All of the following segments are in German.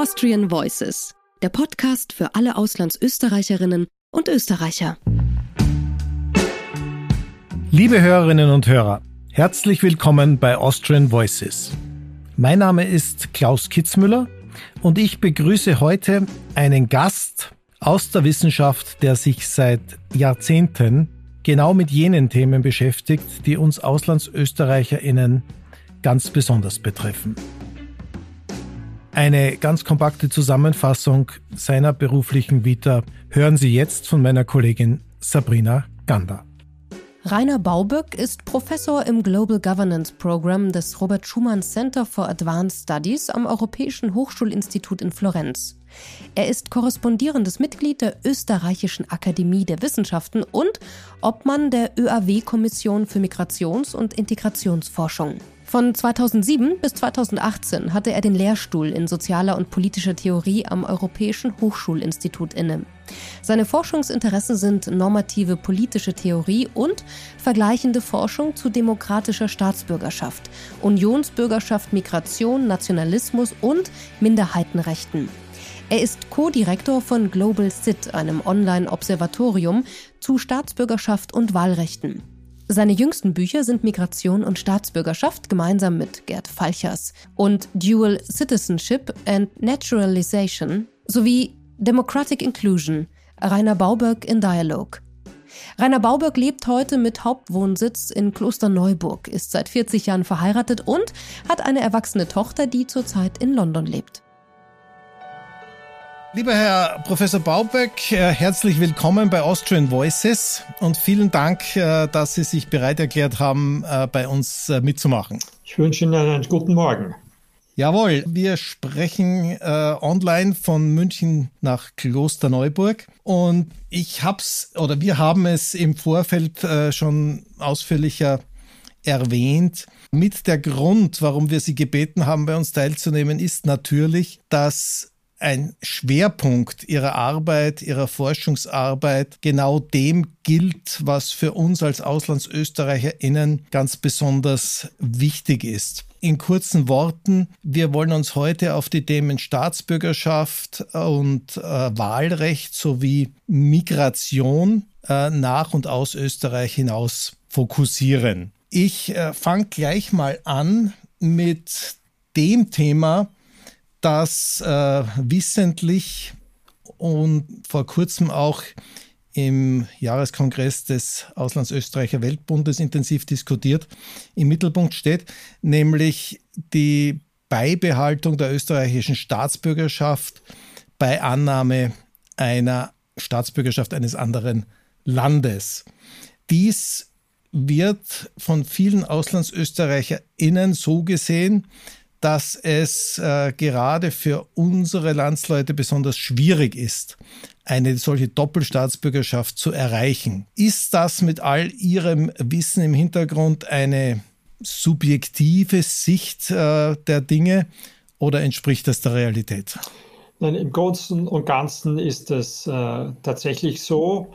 Austrian Voices, der Podcast für alle Auslandsösterreicherinnen und Österreicher. Liebe Hörerinnen und Hörer, herzlich willkommen bei Austrian Voices. Mein Name ist Klaus Kitzmüller und ich begrüße heute einen Gast aus der Wissenschaft, der sich seit Jahrzehnten genau mit jenen Themen beschäftigt, die uns Auslandsösterreicherinnen ganz besonders betreffen. Eine ganz kompakte Zusammenfassung seiner beruflichen Vita hören Sie jetzt von meiner Kollegin Sabrina Gander. Rainer Bauböck ist Professor im Global Governance Program des Robert Schumann Center for Advanced Studies am Europäischen Hochschulinstitut in Florenz. Er ist korrespondierendes Mitglied der Österreichischen Akademie der Wissenschaften und Obmann der ÖAW-Kommission für Migrations- und Integrationsforschung. Von 2007 bis 2018 hatte er den Lehrstuhl in sozialer und politischer Theorie am Europäischen Hochschulinstitut inne. Seine Forschungsinteressen sind normative politische Theorie und vergleichende Forschung zu demokratischer Staatsbürgerschaft, Unionsbürgerschaft, Migration, Nationalismus und Minderheitenrechten. Er ist Co-Direktor von Global CIT, einem Online-Observatorium zu Staatsbürgerschaft und Wahlrechten. Seine jüngsten Bücher sind Migration und Staatsbürgerschaft gemeinsam mit Gerd Falchers und Dual Citizenship and Naturalization sowie Democratic Inclusion, Rainer Bauberg in Dialogue. Rainer Bauberg lebt heute mit Hauptwohnsitz in Klosterneuburg, ist seit 40 Jahren verheiratet und hat eine erwachsene Tochter, die zurzeit in London lebt. Lieber Herr Professor Baubeck, äh, herzlich willkommen bei Austrian Voices und vielen Dank, äh, dass Sie sich bereit erklärt haben, äh, bei uns mitzumachen. Ich wünsche Ihnen einen guten Morgen. Jawohl, wir sprechen äh, online von München nach Klosterneuburg und ich hab's oder wir haben es im Vorfeld äh, schon ausführlicher erwähnt. Mit der Grund, warum wir Sie gebeten haben, bei uns teilzunehmen, ist natürlich, dass ein Schwerpunkt ihrer Arbeit, ihrer Forschungsarbeit genau dem gilt, was für uns als AuslandsösterreicherInnen ganz besonders wichtig ist. In kurzen Worten, wir wollen uns heute auf die Themen Staatsbürgerschaft und äh, Wahlrecht sowie Migration äh, nach und aus Österreich hinaus fokussieren. Ich äh, fange gleich mal an mit dem Thema, das äh, wissentlich und vor kurzem auch im Jahreskongress des Auslandsösterreicher Weltbundes intensiv diskutiert, im Mittelpunkt steht, nämlich die Beibehaltung der österreichischen Staatsbürgerschaft bei Annahme einer Staatsbürgerschaft eines anderen Landes. Dies wird von vielen AuslandsösterreicherInnen so gesehen, dass es äh, gerade für unsere Landsleute besonders schwierig ist, eine solche Doppelstaatsbürgerschaft zu erreichen. Ist das mit all Ihrem Wissen im Hintergrund eine subjektive Sicht äh, der Dinge oder entspricht das der Realität? Nein, im Großen und Ganzen ist es äh, tatsächlich so.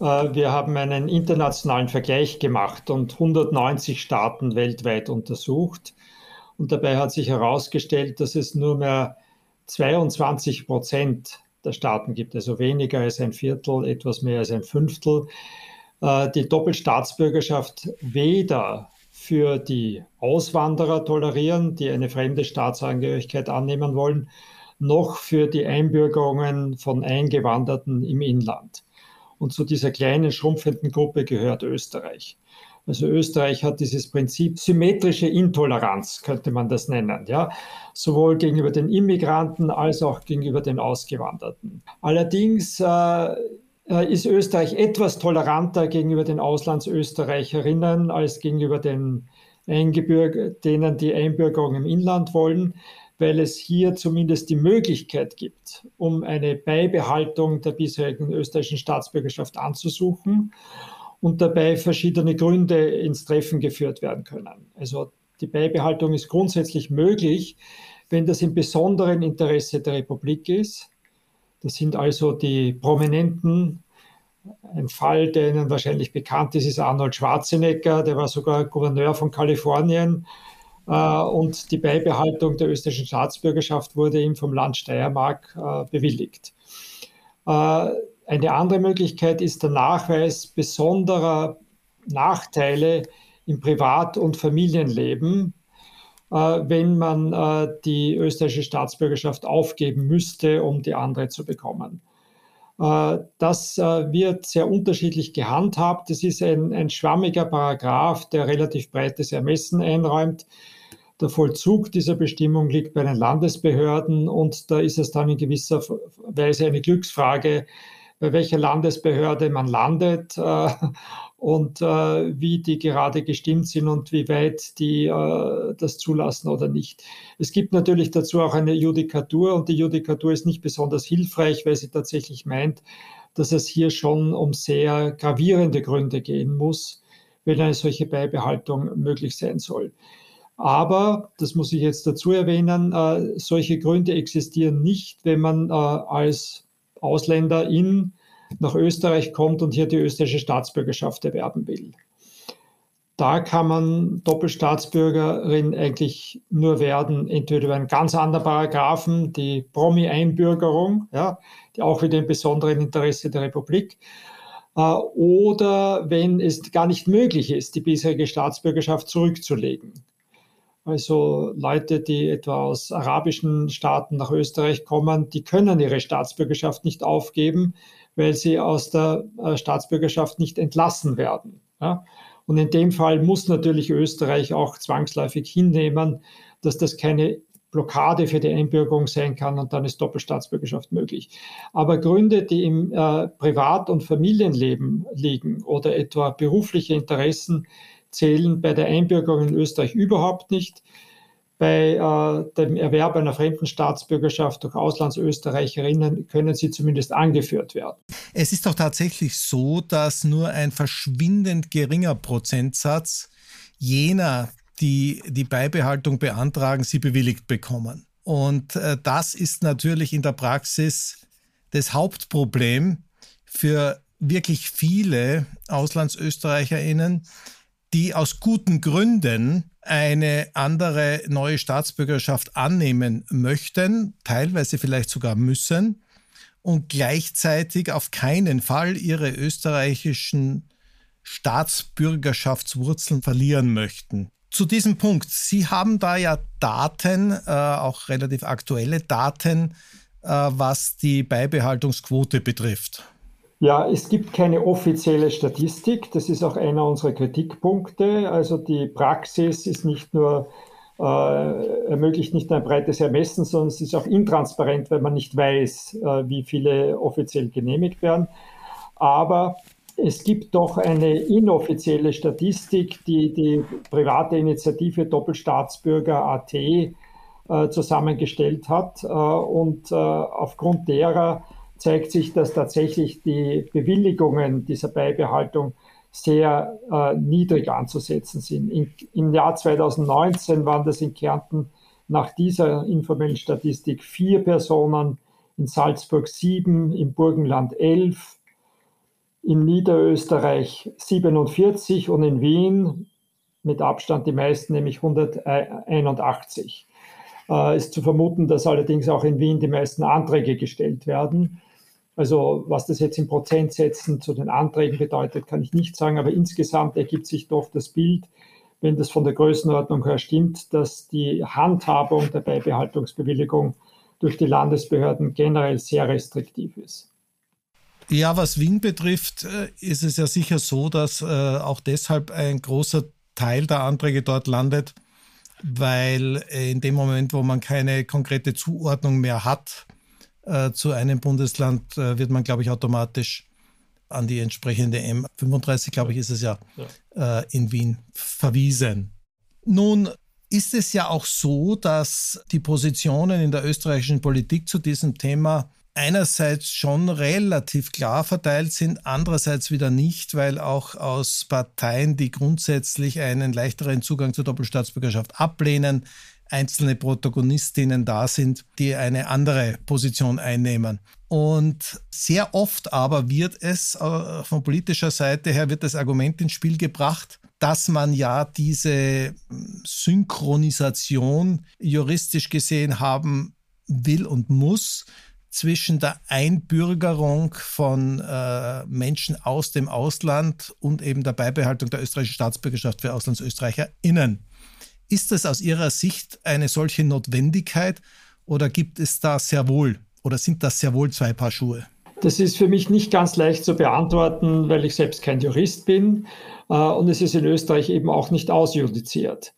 Äh, wir haben einen internationalen Vergleich gemacht und 190 Staaten weltweit untersucht. Und dabei hat sich herausgestellt, dass es nur mehr 22 Prozent der Staaten gibt, also weniger als ein Viertel, etwas mehr als ein Fünftel, äh, die Doppelstaatsbürgerschaft weder für die Auswanderer tolerieren, die eine fremde Staatsangehörigkeit annehmen wollen, noch für die Einbürgerungen von Eingewanderten im Inland. Und zu dieser kleinen, schrumpfenden Gruppe gehört Österreich. Also Österreich hat dieses Prinzip symmetrische Intoleranz, könnte man das nennen, ja, sowohl gegenüber den Immigranten als auch gegenüber den Ausgewanderten. Allerdings äh, äh ist Österreich etwas toleranter gegenüber den Auslandsösterreicherinnen als gegenüber den denen die Einbürgerung im Inland wollen, weil es hier zumindest die Möglichkeit gibt, um eine Beibehaltung der bisherigen österreichischen Staatsbürgerschaft anzusuchen und dabei verschiedene Gründe ins Treffen geführt werden können. Also die Beibehaltung ist grundsätzlich möglich, wenn das im besonderen Interesse der Republik ist. Das sind also die Prominenten. Ein Fall, der Ihnen wahrscheinlich bekannt ist, ist Arnold Schwarzenegger, der war sogar Gouverneur von Kalifornien und die Beibehaltung der österreichischen Staatsbürgerschaft wurde ihm vom Land Steiermark bewilligt. Eine andere Möglichkeit ist der Nachweis besonderer Nachteile im Privat- und Familienleben, wenn man die österreichische Staatsbürgerschaft aufgeben müsste, um die andere zu bekommen. Äh, das äh, wird sehr unterschiedlich gehandhabt. Das ist ein, ein schwammiger Paragraph, der relativ breites Ermessen einräumt. Der Vollzug dieser Bestimmung liegt bei den Landesbehörden und da ist es dann in gewisser Weise eine Glücksfrage, bei welcher Landesbehörde man landet äh, und äh, wie die gerade gestimmt sind und wie weit die äh, das zulassen oder nicht. Es gibt natürlich dazu auch eine Judikatur und die Judikatur ist nicht besonders hilfreich, weil sie tatsächlich meint, dass es hier schon um sehr gravierende Gründe gehen muss, wenn eine solche Beibehaltung möglich sein soll. Aber, das muss ich jetzt dazu erwähnen, äh, solche Gründe existieren nicht, wenn man äh, als Ausländer in nach Österreich kommt und hier die österreichische Staatsbürgerschaft erwerben will. Da kann man Doppelstaatsbürgerin eigentlich nur werden, entweder über einen ganz anderen Paragraphen, die Promi-Einbürgerung, ja, die auch wieder im besonderen Interesse der Republik, äh, oder wenn es gar nicht möglich ist, die bisherige Staatsbürgerschaft zurückzulegen. Also Leute, die etwa aus arabischen Staaten nach Österreich kommen, die können ihre Staatsbürgerschaft nicht aufgeben, weil sie aus der äh, Staatsbürgerschaft nicht entlassen werden. Und in dem Fall muss natürlich Österreich auch zwangsläufig hinnehmen, dass das keine Blockade für die Einbürgerung sein kann und dann ist Doppelstaatsbürgerschaft möglich. Aber Gründe, die im äh, Privat- und Familienleben liegen oder etwa berufliche Interessen, zählen bei der Einbürgerung in Österreich überhaupt nicht bei äh, dem Erwerb einer fremden Staatsbürgerschaft durch Auslandsösterreicherinnen können sie zumindest angeführt werden. Es ist doch tatsächlich so, dass nur ein verschwindend geringer Prozentsatz jener, die die Beibehaltung beantragen, sie bewilligt bekommen. Und äh, das ist natürlich in der Praxis das Hauptproblem für wirklich viele Auslandsösterreicherinnen, die aus guten Gründen eine andere neue Staatsbürgerschaft annehmen möchten, teilweise vielleicht sogar müssen, und gleichzeitig auf keinen Fall ihre österreichischen Staatsbürgerschaftswurzeln verlieren möchten. Zu diesem Punkt, Sie haben da ja Daten, äh, auch relativ aktuelle Daten, äh, was die Beibehaltungsquote betrifft. Ja, es gibt keine offizielle Statistik. Das ist auch einer unserer Kritikpunkte. Also die Praxis ist nicht nur äh, ermöglicht nicht ein breites Ermessen, sondern es ist auch intransparent, weil man nicht weiß, äh, wie viele offiziell genehmigt werden. Aber es gibt doch eine inoffizielle Statistik, die die private Initiative Doppelstaatsbürger AT äh, zusammengestellt hat. Äh, und äh, aufgrund derer zeigt sich, dass tatsächlich die Bewilligungen dieser Beibehaltung sehr äh, niedrig anzusetzen sind. In, Im Jahr 2019 waren das in Kärnten nach dieser informellen Statistik vier Personen, in Salzburg sieben, im Burgenland elf, in Niederösterreich 47 und in Wien mit Abstand die meisten, nämlich 181. Äh, ist zu vermuten, dass allerdings auch in Wien die meisten Anträge gestellt werden. Also was das jetzt in Prozentsätzen zu den Anträgen bedeutet, kann ich nicht sagen, aber insgesamt ergibt sich doch das Bild, wenn das von der Größenordnung her stimmt, dass die Handhabung der Beibehaltungsbewilligung durch die Landesbehörden generell sehr restriktiv ist. Ja, was Wien betrifft, äh, ist es ja sicher so, dass äh, auch deshalb ein großer Teil der Anträge dort landet, weil in dem Moment, wo man keine konkrete Zuordnung mehr hat, äh, zu einem Bundesland äh, wird man, glaube ich, automatisch an die entsprechende M35, glaube ich, ist es ja, ja. Äh, in Wien verwiesen. Nun ist es ja auch so, dass die Positionen in der österreichischen Politik zu diesem Thema einerseits schon relativ klar verteilt sind, andererseits wieder nicht, weil auch aus Parteien, die grundsätzlich einen leichteren Zugang zur Doppelstaatsbürgerschaft ablehnen, einzelne Protagonistinnen da sind, die eine andere Position einnehmen. Und sehr oft aber wird es äh, von politischer Seite her wird das Argument ins Spiel gebracht, dass man ja diese Synchronisation juristisch gesehen haben will und muss zwischen der Einbürgerung von äh, Menschen aus dem Ausland und eben der Beibehaltung der österreichischen Staatsbürgerschaft für AuslandsösterreicherInnen. Ist das aus Ihrer Sicht eine solche Notwendigkeit oder gibt es da sehr wohl oder sind das sehr wohl zwei Paar Schuhe? Das ist für mich nicht ganz leicht zu beantworten, weil ich selbst kein Jurist bin äh, und es ist in Österreich eben auch nicht ausjudiziert.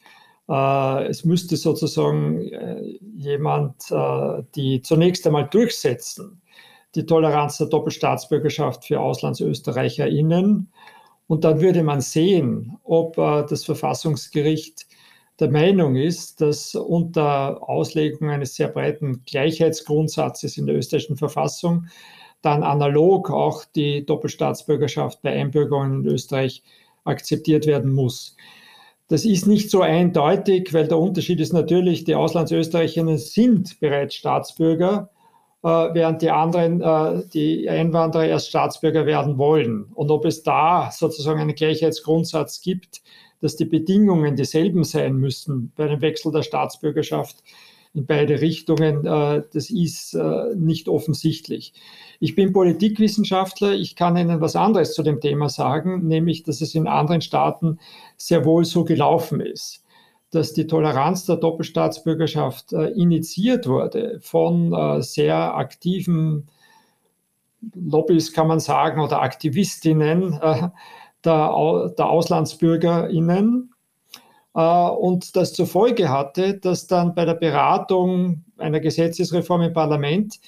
Äh, es müsste sozusagen äh, jemand die zunächst einmal durchsetzen, die Toleranz der Doppelstaatsbürgerschaft für AuslandsösterreicherInnen. Und dann würde man sehen, ob das Verfassungsgericht der Meinung ist, dass unter Auslegung eines sehr breiten Gleichheitsgrundsatzes in der österreichischen Verfassung dann analog auch die Doppelstaatsbürgerschaft bei Einbürgerungen in Österreich akzeptiert werden muss. Das ist nicht so eindeutig, weil der Unterschied ist natürlich, die Auslandsösterreicherinnen sind bereits Staatsbürger, äh, während die anderen, äh, die Einwanderer erst Staatsbürger werden wollen. Und ob es da sozusagen einen Gleichheitsgrundsatz gibt, dass die Bedingungen dieselben sein müssen bei einem Wechsel der Staatsbürgerschaft in beide Richtungen, äh, das ist äh, nicht offensichtlich. Ich bin Politikwissenschaftler, ich kann Ihnen was anderes zu dem Thema sagen, nämlich, dass es in anderen Staaten sehr wohl so gelaufen ist dass die Toleranz der Doppelstaatsbürgerschaft äh, initiiert wurde von sehr aktiven Lobbys, kann man sagen, oder Aktivistinnen der, der AuslandsbürgerInnen, äh, und das zur Folge hatte, dass dann bei der Beratung einer Gesetzesreform im Parlament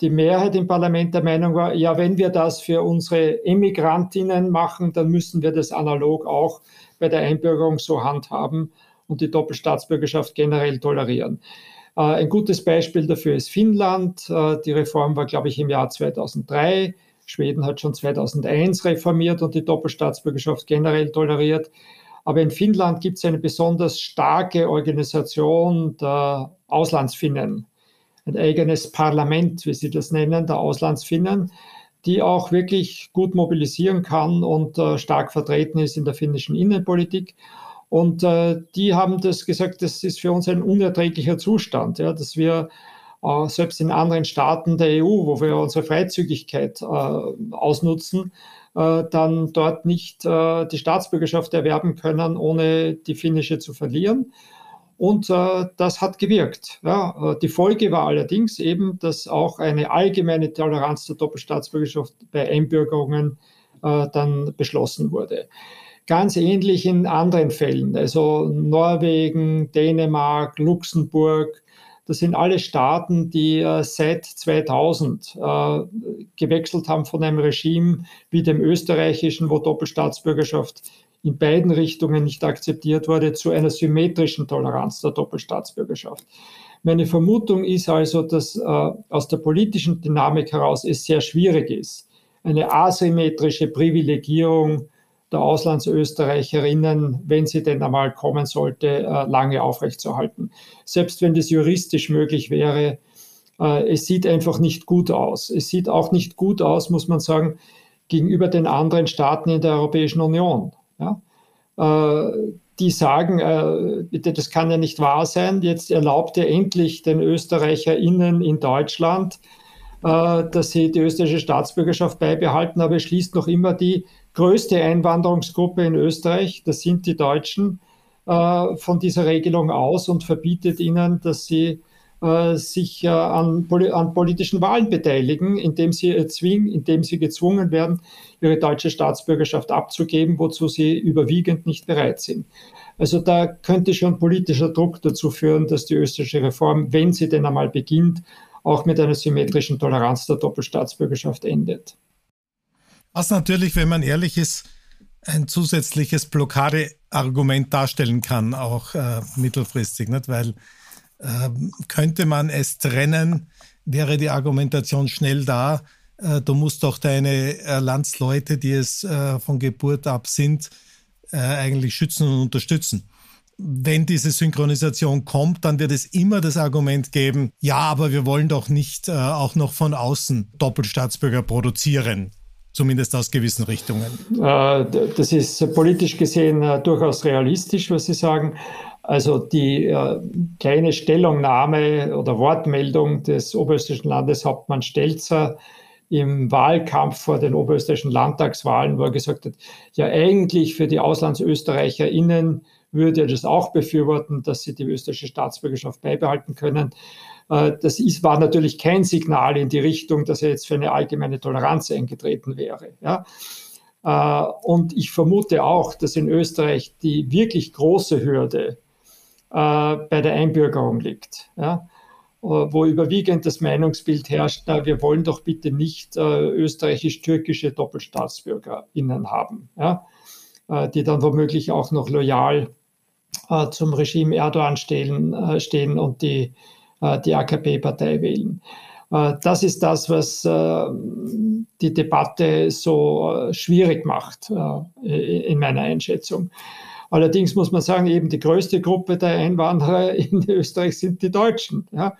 die Mehrheit im Parlament der Meinung war, ja, wenn wir das für unsere Emigrantinnen machen, dann müssen wir das analog auch bei der Einbürgerung so handhaben und die Doppelstaatsbürgerschaft generell tolerieren. Äh, ein gutes Beispiel dafür ist Finnland. Äh, die Reform war, glaube ich, im Jahr 2003. Schweden hat schon 2001 reformiert und die Doppelstaatsbürgerschaft generell toleriert. Aber in Finnland gibt es eine besonders starke Organisation der Auslandsfinnen, ein eigenes Parlament, wie sie das nennen, der Auslandsfinnen, die auch wirklich gut mobilisieren kann und äh, stark vertreten ist in der finnischen Innenpolitik. Und äh, die haben das gesagt, das ist für uns ein unerträglicher Zustand, ja, dass wir äh, selbst in anderen Staaten der EU, wo wir unsere Freizügigkeit äh, ausnutzen, äh, dann dort nicht äh, die Staatsbürgerschaft erwerben können, ohne die finnische zu verlieren. Und äh, das hat gewirkt. Ja. Die Folge war allerdings eben, dass auch eine allgemeine Toleranz der Doppelstaatsbürgerschaft bei Einbürgerungen dann beschlossen wurde. Ganz ähnlich in anderen Fällen, also Norwegen, Dänemark, Luxemburg, das sind alle Staaten, die äh, seit 2000 äh, gewechselt haben von einem Regime wie dem österreichischen, wo Doppelstaatsbürgerschaft in beiden Richtungen nicht akzeptiert wurde, zu einer symmetrischen Toleranz der Doppelstaatsbürgerschaft. Meine Vermutung ist also, dass äh, aus der politischen Dynamik heraus es sehr schwierig ist, eine asymmetrische Privilegierung der Auslandsösterreicherinnen, wenn sie denn einmal kommen sollte, äh, lange aufrechtzuerhalten. Selbst wenn das juristisch möglich wäre, äh, es sieht einfach nicht gut aus. Es sieht auch nicht gut aus, muss man sagen, gegenüber den anderen Staaten in der Europäischen Union. Ja? Äh, die sagen, das kann ja nicht wahr sein. Jetzt erlaubt ihr endlich den ÖsterreicherInnen in Deutschland, dass sie die österreichische Staatsbürgerschaft beibehalten, aber schließt noch immer die größte Einwanderungsgruppe in Österreich, das sind die Deutschen, äh, von dieser Regelung aus und verbietet ihnen, dass sie äh, sich äh, an, an, politischen Wahlen beteiligen, indem sie, erzwingen, indem sie gezwungen werden, ihre deutsche Staatsbürgerschaft abzugeben, wozu sie überwiegend nicht bereit sind. Also da könnte schon politischer Druck dazu führen, dass die österreichische Reform, wenn sie denn einmal beginnt, auch mit einer symmetrischen Toleranz der Doppelstaatsbürgerschaft endet. Was natürlich, wenn man ehrlich ist, ein zusätzliches Blockadeargument darstellen kann, auch äh, mittelfristig, nicht? weil äh, könnte man es trennen, wäre die Argumentation schnell da, äh, du musst doch deine äh, Landsleute, die es äh, von Geburt ab sind, äh, eigentlich schützen und unterstützen. Wenn diese Synchronisation kommt, dann wird es immer das Argument geben, ja, aber wir wollen doch nicht auch noch von außen Doppelstaatsbürger produzieren zumindest aus gewissen Richtungen. Äh, das ist politisch gesehen äh, durchaus realistisch, was Sie sagen. Also die äh, kleine Stellungnahme oder Wortmeldung des oberösterreichischen Landeshauptmanns Stelzer im Wahlkampf vor den oberösterreichischen Landtagswahlen, wo er gesagt hat, ja eigentlich für die AuslandsösterreicherInnen würde er das auch befürworten, dass sie die österreichische Staatsbürgerschaft beibehalten können. Äh, das ist, war natürlich kein Signal in die Richtung, dass er jetzt für eine allgemeine Toleranz eingetreten wäre. Ja. Äh, und ich vermute auch, dass in Österreich die wirklich große Hürde äh, bei der Einbürgerung liegt. Ja wo überwiegend das Meinungsbild herrscht, na, wir wollen doch bitte nicht österreichisch-türkische DoppelstaatsbürgerInnen haben, ja, die dann womöglich auch noch loyal zum Regime Erdogan stehen, stehen und die die AKP-Partei wählen. Äh, das ist das, was äh, die Debatte so schwierig macht, in meiner Einschätzung. Allerdings muss man sagen, eben die größte Gruppe der Einwanderer in Österreich sind die Deutschen. Ja?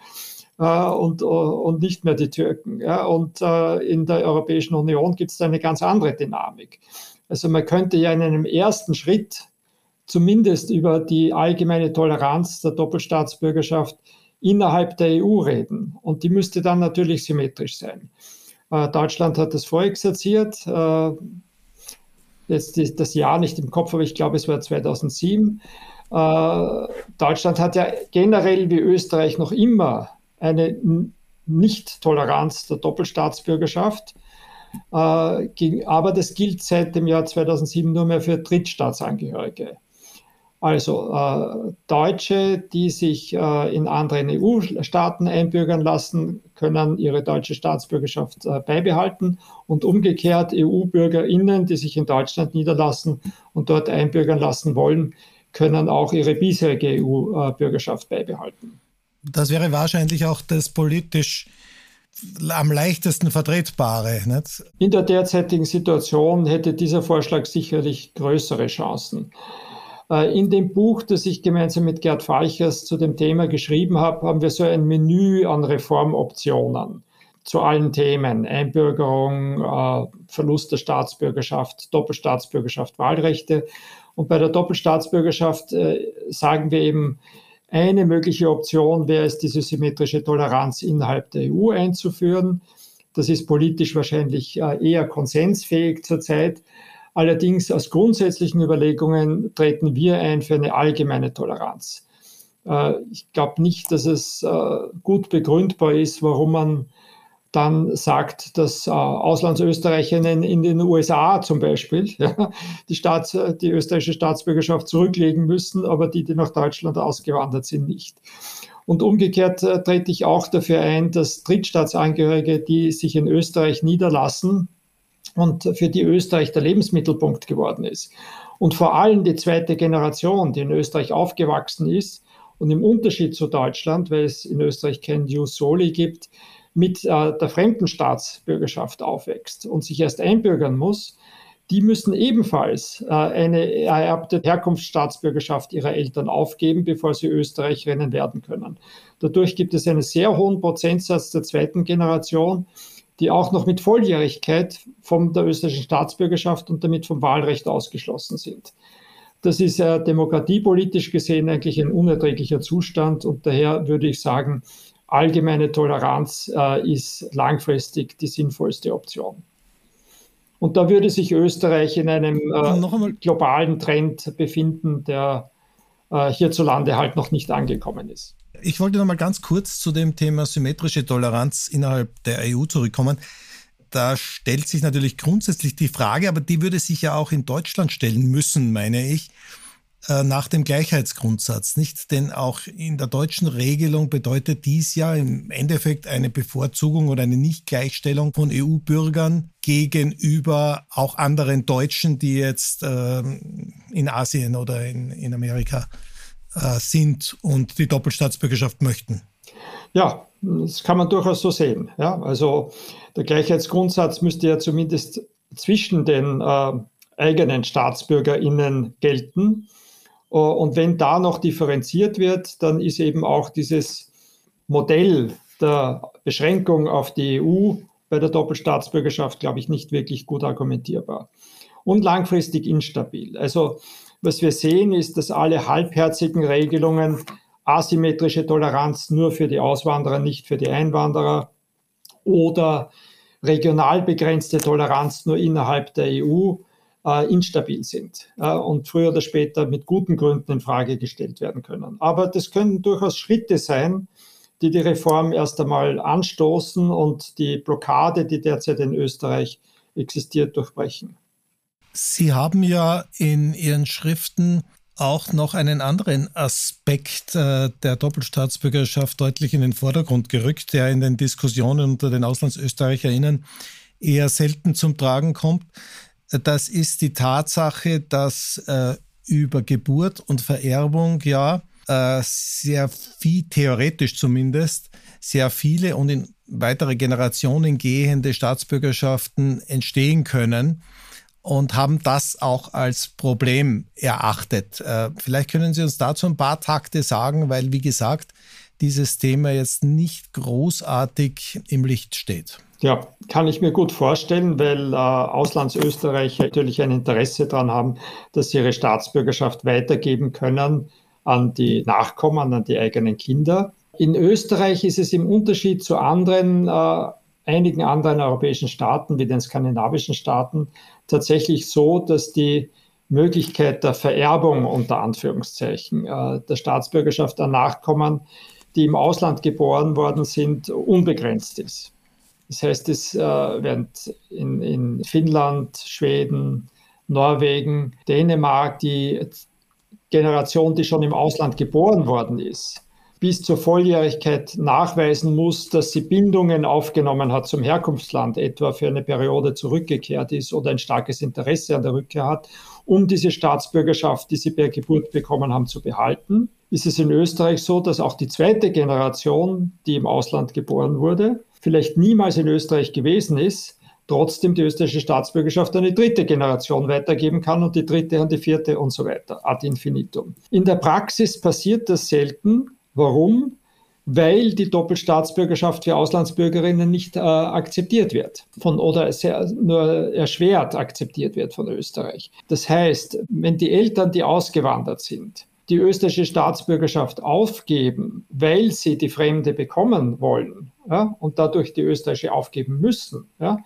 Und, und nicht mehr die Türken. Ja? Und in der Europäischen Union gibt es eine ganz andere Dynamik. Also man könnte ja in einem ersten Schritt zumindest über die allgemeine Toleranz der Doppelstaatsbürgerschaft innerhalb der EU reden. Und die müsste dann natürlich symmetrisch sein. Äh, Deutschland hat das vorexerziert. Äh, jetzt ist das Jahr nicht im Kopf, aber ich glaube, es war 2007. Äh, Deutschland hat ja generell wie Österreich noch immer eine Nicht-Toleranz der Doppelstaatsbürgerschaft. Aber das gilt seit dem Jahr 2007 nur mehr für Drittstaatsangehörige. Also äh, Deutsche, die sich äh, in anderen EU-Staaten einbürgern lassen, können ihre deutsche Staatsbürgerschaft äh, beibehalten und umgekehrt EU-Bürgerinnen, die sich in Deutschland niederlassen und dort einbürgern lassen wollen, können auch ihre bisherige EU-Bürgerschaft beibehalten. Das wäre wahrscheinlich auch das politisch am leichtesten vertretbare. Nicht? In der derzeitigen Situation hätte dieser Vorschlag sicherlich größere Chancen. Äh, in dem Buch, das ich gemeinsam mit Gerd Falchers zu dem Thema geschrieben habe, haben wir so ein Menü an Reformoptionen zu allen Themen. Einbürgerung, äh, Verlust der Staatsbürgerschaft, Doppelstaatsbürgerschaft, Wahlrechte. Und bei der Doppelstaatsbürgerschaft äh, sagen wir eben, eine mögliche Option wäre es, diese symmetrische Toleranz innerhalb der EU einzuführen. Das ist politisch wahrscheinlich eher konsensfähig zurzeit. Allerdings aus grundsätzlichen Überlegungen treten wir ein für eine allgemeine Toleranz. Äh, ich glaube nicht, dass es äh, gut begründbar ist, warum man dann sagt, dass äh, Auslandsösterreicherinnen in den USA zum Beispiel ja, die, Staats-, die österreichische Staatsbürgerschaft zurücklegen müssen, aber die, die nach Deutschland ausgewandert sind, nicht. Und umgekehrt trete ich auch dafür ein, dass Drittstaatsangehörige, die sich in Österreich niederlassen, und für die Österreich der Lebensmittelpunkt geworden ist. Und vor allem die zweite Generation, die in Österreich aufgewachsen ist und im Unterschied zu Deutschland, weil es in Österreich kein Jus Soli gibt, mit äh, der Fremdenstaatsbürgerschaft aufwächst und sich erst einbürgern muss, die müssen ebenfalls äh, eine ererbte Herkunftsstaatsbürgerschaft ihrer Eltern aufgeben, bevor sie Österreicherinnen werden können. Dadurch gibt es einen sehr hohen Prozentsatz der zweiten Generation, die auch noch mit Volljährigkeit von der österreichischen Staatsbürgerschaft und damit vom Wahlrecht ausgeschlossen sind. Das ist äh, demokratiepolitisch gesehen eigentlich ein unerträglicher Zustand und daher würde ich sagen, allgemeine Toleranz äh, ist langfristig die sinnvollste Option. Und da würde sich Österreich in einem äh, globalen Trend befinden, der äh, hierzulande halt noch nicht angekommen ist. Ich wollte noch mal ganz kurz zu dem Thema symmetrische Toleranz innerhalb der EU zurückkommen. Da stellt sich natürlich grundsätzlich die Frage, aber die würde sich ja auch in Deutschland stellen müssen, meine ich, äh, nach dem Gleichheitsgrundsatz, nicht? Denn auch in der deutschen Regelung bedeutet dies ja im Endeffekt eine Bevorzugung oder eine Nichtgleichstellung von EU-Bürgern gegenüber auch anderen Deutschen, die jetzt äh, in Asien oder in, in Amerika äh, sind und die Doppelstaatsbürgerschaft möchten. Ja, das kann man durchaus so sehen. Ja, also der Gleichheitsgrundsatz müsste ja zumindest zwischen den äh, eigenen StaatsbürgerInnen gelten. Äh, und wenn da noch differenziert wird, dann ist eben auch dieses Modell der Beschränkung auf die EU bei der Doppelstaatsbürgerschaft, glaube ich, nicht wirklich gut argumentierbar. Und langfristig instabil. Also was wir sehen, ist, dass alle halbherzigen Regelungen asymmetrische Toleranz nur für die Auswanderer, nicht für die Einwanderer oder regional begrenzte Toleranz nur innerhalb der EU äh, instabil sind äh, und früher oder später mit guten Gründen in Frage gestellt werden können. Aber das können durchaus Schritte sein, die die Reform erst einmal anstoßen und die Blockade, die derzeit in Österreich existiert, durchbrechen. Sie haben ja in Ihren Schriften auch noch einen anderen Aspekt äh, der Doppelstaatsbürgerschaft deutlich in den Vordergrund gerückt, der in den Diskussionen unter den AuslandsösterreicherInnen eher selten zum Tragen kommt. Das ist die Tatsache, dass äh, über Geburt und Vererbung ja äh, sehr viel, theoretisch zumindest, sehr viele und in weitere Generationen gehende Staatsbürgerschaften entstehen können und haben das auch als Problem erachtet. Äh, vielleicht können Sie uns dazu ein paar Takte sagen, weil, wie gesagt, dieses Thema jetzt nicht großartig im Licht steht. Ja, kann ich mir gut vorstellen, weil äh, Auslandsösterreicher natürlich ein Interesse daran haben, dass sie ihre Staatsbürgerschaft weitergeben können an die Nachkommen, an die eigenen Kinder. In Österreich ist es im Unterschied zu anderen, äh, einigen anderen europäischen Staaten, wie den skandinavischen Staaten, tatsächlich so, dass die Möglichkeit der Vererbung unter Anführungszeichen äh, der Staatsbürgerschaft an Nachkommen, die im Ausland geboren worden sind, unbegrenzt ist. Das heißt, es äh, während in, in Finnland, Schweden, Norwegen, Dänemark die Generation, die schon im Ausland geboren worden ist, bis zur Volljährigkeit nachweisen muss, dass sie Bindungen aufgenommen hat zum Herkunftsland, etwa für eine Periode zurückgekehrt ist oder ein starkes Interesse an der Rückkehr hat, um diese Staatsbürgerschaft, die sie per Geburt bekommen haben, zu behalten. Ist es in Österreich so, dass auch die zweite Generation, die im Ausland geboren wurde, vielleicht niemals in Österreich gewesen ist, trotzdem die österreichische Staatsbürgerschaft an die dritte Generation weitergeben kann und die dritte an die vierte und so weiter, ad infinitum. In der Praxis passiert das selten, Warum? Weil die Doppelstaatsbürgerschaft für Auslandsbürgerinnen nicht äh, akzeptiert wird von, oder sehr, nur erschwert akzeptiert wird von Österreich. Das heißt, wenn die Eltern, die ausgewandert sind, die österreichische Staatsbürgerschaft aufgeben, weil sie die Fremde bekommen wollen ja, und dadurch die österreichische aufgeben müssen, ja,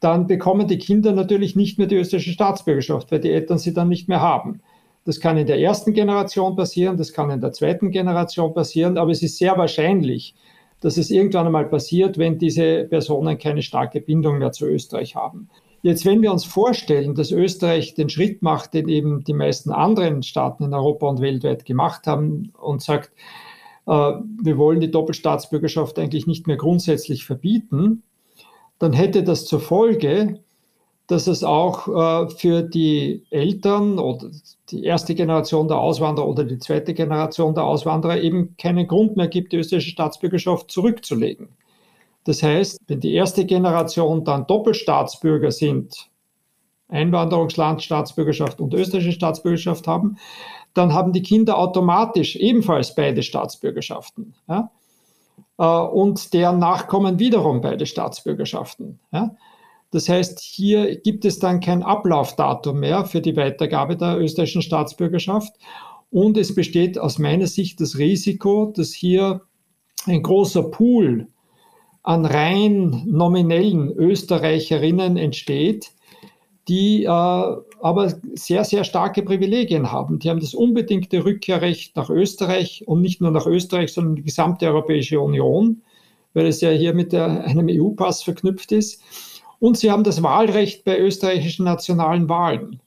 dann bekommen die Kinder natürlich nicht mehr die österreichische Staatsbürgerschaft, weil die Eltern sie dann nicht mehr haben. Das kann in der ersten Generation passieren, das kann in der zweiten Generation passieren, aber es ist sehr wahrscheinlich, dass es irgendwann einmal passiert, wenn diese Personen keine starke Bindung mehr zu Österreich haben. Jetzt, wenn wir uns vorstellen, dass Österreich den Schritt macht, den eben die meisten anderen Staaten in Europa und weltweit gemacht haben und sagt, äh, wir wollen die Doppelstaatsbürgerschaft eigentlich nicht mehr grundsätzlich verbieten, dann hätte das zur Folge, dass es auch äh, für die Eltern oder die erste Generation der Auswanderer oder die zweite Generation der Auswanderer eben keinen Grund mehr gibt, die österreichische Staatsbürgerschaft zurückzulegen. Das heißt, wenn die erste Generation dann Doppelstaatsbürger sind, Einwanderungsland, Staatsbürgerschaft und österreichische Staatsbürgerschaft haben, dann haben die Kinder automatisch ebenfalls beide Staatsbürgerschaften. Ja? Äh, und deren Nachkommen wiederum beide Staatsbürgerschaften. Ja? Das heißt, hier gibt es dann kein Ablaufdatum mehr für die Weitergabe der österreichischen Staatsbürgerschaft. Und es besteht aus meiner Sicht das Risiko, dass hier ein großer Pool an rein nominellen Österreicherinnen entsteht, die äh, aber sehr, sehr starke Privilegien haben. Die haben das unbedingte Rückkehrrecht nach Österreich und nicht nur nach Österreich, sondern die gesamte Europäische Union, weil es ja hier mit der, einem EU-Pass verknüpft ist. Und sie haben das Wahlrecht bei österreichischen nationalen Wahlen.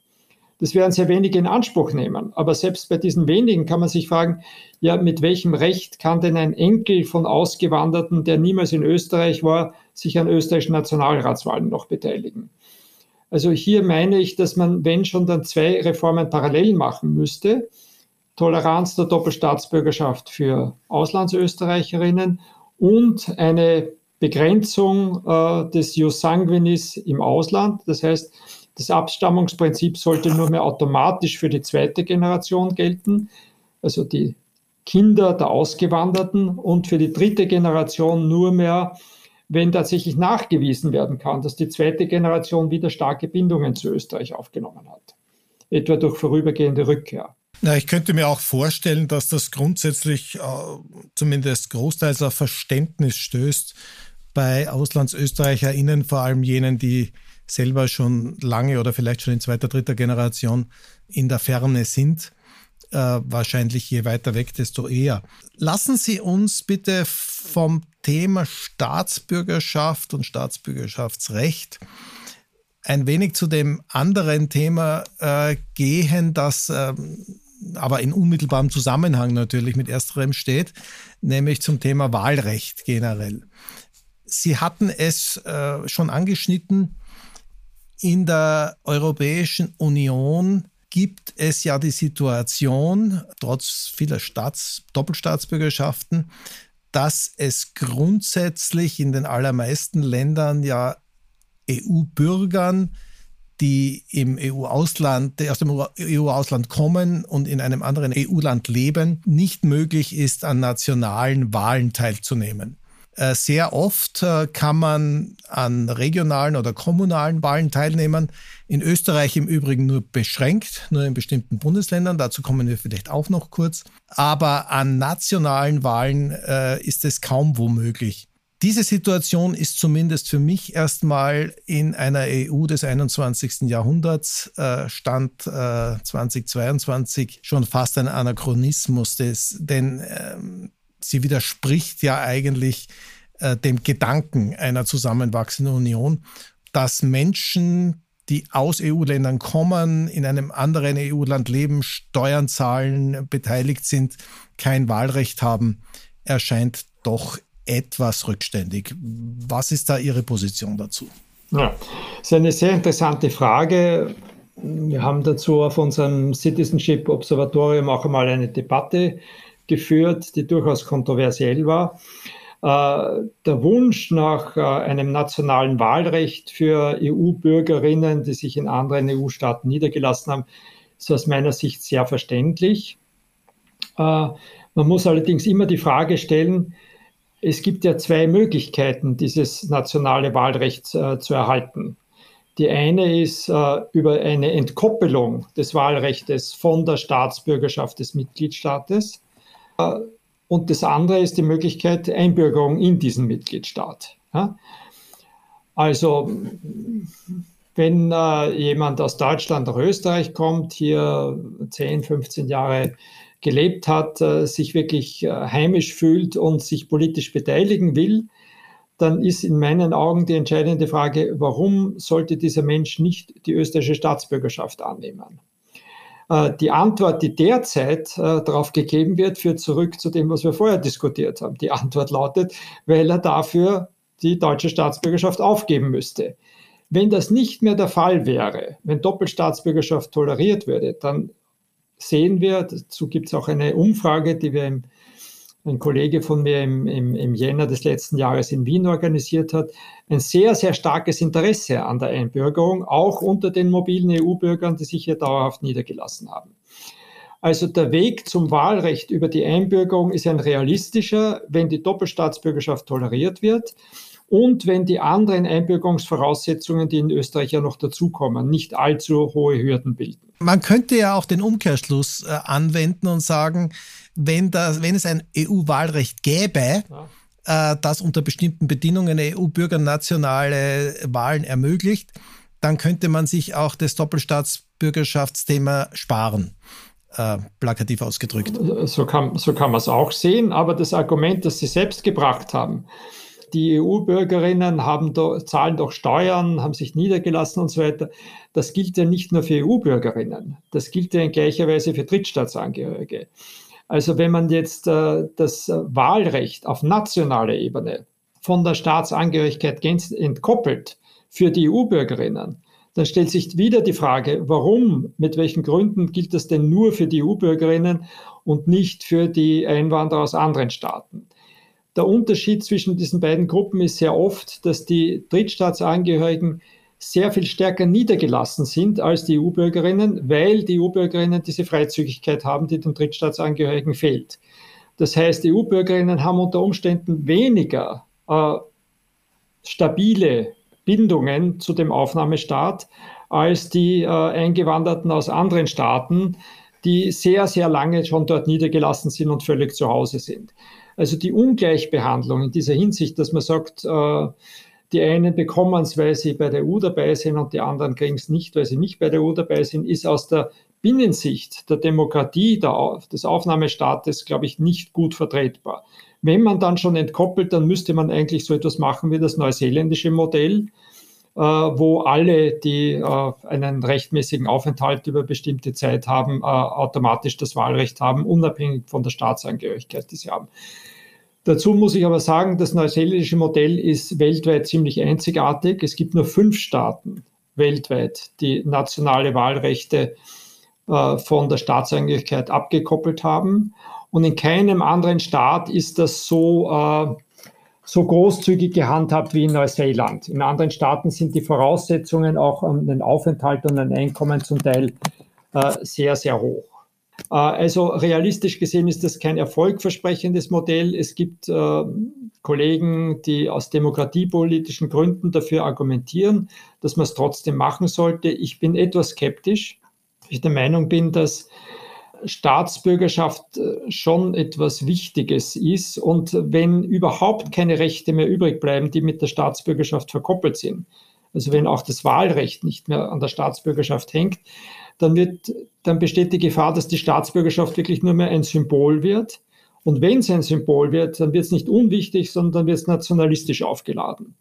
Das werden sehr wenige in Anspruch nehmen. Aber selbst bei diesen wenigen kann man sich fragen, ja, mit welchem Recht kann denn ein Enkel von Ausgewanderten, der niemals in Österreich war, sich an österreichischen Nationalratswahlen noch beteiligen? Also hier meine ich, dass man, wenn schon, dann zwei Reformen parallel machen müsste. Toleranz der Doppelstaatsbürgerschaft für Auslandsösterreicherinnen und eine Begrenzung äh, des Jus sanguinis im Ausland. Das heißt, das Abstammungsprinzip sollte nur mehr automatisch für die zweite Generation gelten, also die Kinder der Ausgewanderten und für die dritte Generation nur mehr, wenn tatsächlich nachgewiesen werden kann, dass die zweite Generation wieder starke Bindungen zu Österreich aufgenommen hat, etwa durch vorübergehende Rückkehr. Na, ich könnte mir auch vorstellen, dass das grundsätzlich äh, zumindest großteils auf Verständnis stößt bei AuslandsösterreicherInnen, vor allem jenen, die selber schon lange oder vielleicht schon in zweiter, dritter Generation in der Ferne sind. Äh, wahrscheinlich je weiter weg, desto eher. Lassen Sie uns bitte vom Thema Staatsbürgerschaft und Staatsbürgerschaftsrecht ein wenig zu dem anderen Thema äh, gehen, das ähm, aber in unmittelbarem Zusammenhang natürlich mit ersterem steht, nämlich zum Thema Wahlrecht generell. Sie hatten es äh, schon angeschnitten, in der Europäischen Union gibt es ja die Situation, trotz vieler Staats Doppelstaatsbürgerschaften, dass es grundsätzlich in den allermeisten Ländern ja EU-Bürgern, die im EU-Ausland, aus dem EU-Ausland kommen und in einem anderen EU-Land leben, nicht möglich ist, an nationalen Wahlen teilzunehmen. Äh, sehr oft äh, kann man an regionalen oder kommunalen Wahlen teilnehmen. In Österreich im Übrigen nur beschränkt, nur in bestimmten Bundesländern. Dazu kommen wir vielleicht auch noch kurz. Aber an nationalen Wahlen äh, ist es kaum womöglich. Diese Situation ist zumindest für mich erstmal in einer EU des 21. Jahrhunderts, äh, Stand äh, 2022, schon fast ein Anachronismus, des, denn ähm, sie widerspricht ja eigentlich äh, dem Gedanken einer zusammenwachsenden Union, dass Menschen, die aus EU-Ländern kommen, in einem anderen EU-Land leben, Steuern zahlen, beteiligt sind, kein Wahlrecht haben, erscheint doch etwas rückständig. Was ist da Ihre Position dazu? Ja, das ist eine sehr interessante Frage. Wir haben dazu auf unserem Citizenship Observatorium auch einmal eine Debatte geführt, die durchaus kontroversiell war. Äh, der Wunsch nach äh, einem nationalen Wahlrecht für EU-Bürgerinnen, die sich in anderen EU-Staaten niedergelassen haben, ist aus meiner Sicht sehr verständlich. Äh, man muss allerdings immer die Frage stellen, es gibt ja zwei Möglichkeiten, dieses nationale Wahlrecht zu erhalten. Die eine ist über eine Entkoppelung des Wahlrechts von der Staatsbürgerschaft des Mitgliedstaates. Und das andere ist die Möglichkeit Einbürgerung in diesen Mitgliedstaat. Also wenn äh, jemand aus Deutschland nach Österreich kommt, hier 10, 15 Jahre gelebt hat, äh, sich wirklich äh, heimisch fühlt und sich politisch beteiligen will, dann ist in meinen Augen die entscheidende Frage, warum sollte dieser Mensch nicht die österreichische Staatsbürgerschaft annehmen? Äh, die Antwort, die derzeit äh, darauf gegeben wird, führt zurück zu dem, was wir vorher diskutiert haben. Die Antwort lautet, weil er dafür die deutsche Staatsbürgerschaft aufgeben müsste. Wenn das nicht mehr der Fall wäre, wenn Doppelstaatsbürgerschaft toleriert würde, dann sehen wir, dazu gibt es auch eine Umfrage, die wir im ein Kollege von mir im, im, im Jänner des letzten Jahres in Wien organisiert hat, ein sehr, sehr starkes Interesse an der Einbürgerung, auch unter den mobilen EU-Bürgern, die sich hier dauerhaft niedergelassen haben. Also der Weg zum Wahlrecht über die Einbürgerung ist ein realistischer, wenn die Doppelstaatsbürgerschaft toleriert wird und wenn die anderen Einbürgerungsvoraussetzungen, die in Österreich ja noch dazukommen, nicht allzu hohe Hürden bilden. Man könnte ja auch den Umkehrschluss äh, anwenden und sagen, wenn, das, wenn es ein EU-Wahlrecht gäbe, ja. äh, das unter bestimmten Bedingungen EU-Bürgern nationale Wahlen ermöglicht, dann könnte man sich auch das Doppelstaatsbürgerschaftsthema sparen. Äh, plakativ ausgedrückt. So kann, so kann man es auch sehen, aber das Argument, das Sie selbst gebracht haben, die EU-Bürgerinnen haben do, zahlen doch Steuern, haben sich niedergelassen und so weiter. Das gilt ja nicht nur für EU-Bürgerinnen, das gilt ja in gleicher Weise für Drittstaatsangehörige. Also wenn man jetzt äh, das Wahlrecht auf nationaler Ebene von der Staatsangehörigkeit entkoppelt für die EU-Bürgerinnen, dann stellt sich wieder die Frage, warum, mit welchen Gründen gilt das denn nur für die EU-Bürgerinnen und nicht für die Einwanderer aus anderen Staaten? Der Unterschied zwischen diesen beiden Gruppen ist sehr oft, dass die Drittstaatsangehörigen sehr viel stärker niedergelassen sind als die EU-Bürgerinnen, weil die EU-Bürgerinnen diese Freizügigkeit haben, die den Drittstaatsangehörigen fehlt. Das heißt, EU-Bürgerinnen haben unter Umständen weniger äh, stabile Bindungen zu dem Aufnahmestaat als die äh, Eingewanderten aus anderen Staaten, die sehr, sehr lange schon dort niedergelassen sind und völlig zu Hause sind. Also die Ungleichbehandlung in dieser Hinsicht, dass man sagt, äh, die einen bekommen es, weil sie bei der EU dabei sind und die anderen kriegen es nicht, weil sie nicht bei der EU dabei sind, ist aus der Binnensicht der Demokratie, der, des Aufnahmestaates, glaube ich, nicht gut vertretbar. Wenn man dann schon entkoppelt, dann müsste man eigentlich so etwas machen wie das neuseeländische Modell, äh, wo alle, die äh, einen rechtmäßigen Aufenthalt über bestimmte Zeit haben, äh, automatisch das Wahlrecht haben, unabhängig von der Staatsangehörigkeit, die sie haben. Dazu muss ich aber sagen, das neuseeländische Modell ist weltweit ziemlich einzigartig. Es gibt nur fünf Staaten weltweit, die nationale Wahlrechte von der Staatsangehörigkeit abgekoppelt haben. Und in keinem anderen Staat ist das so so großzügig gehandhabt wie in Neuseeland. In anderen Staaten sind die Voraussetzungen auch an den Aufenthalt und ein Einkommen zum Teil äh, sehr, sehr hoch. Äh, also realistisch gesehen ist das kein erfolgversprechendes Modell. Es gibt äh, Kollegen, die aus demokratiepolitischen Gründen dafür argumentieren, dass man es trotzdem machen sollte. Ich bin etwas skeptisch. Ich der Meinung bin, dass Staatsbürgerschaft äh, schon etwas Wichtiges ist und wenn überhaupt keine Rechte mehr übrig bleiben, die mit der Staatsbürgerschaft verkoppelt sind, also wenn auch das Wahlrecht nicht mehr an der Staatsbürgerschaft hängt, dann, wird, dann besteht die Gefahr, dass die Staatsbürgerschaft wirklich nur mehr ein Symbol wird. Und wenn es ein Symbol wird, dann wird es nicht unwichtig, sondern wird es nationalistisch aufgeladen.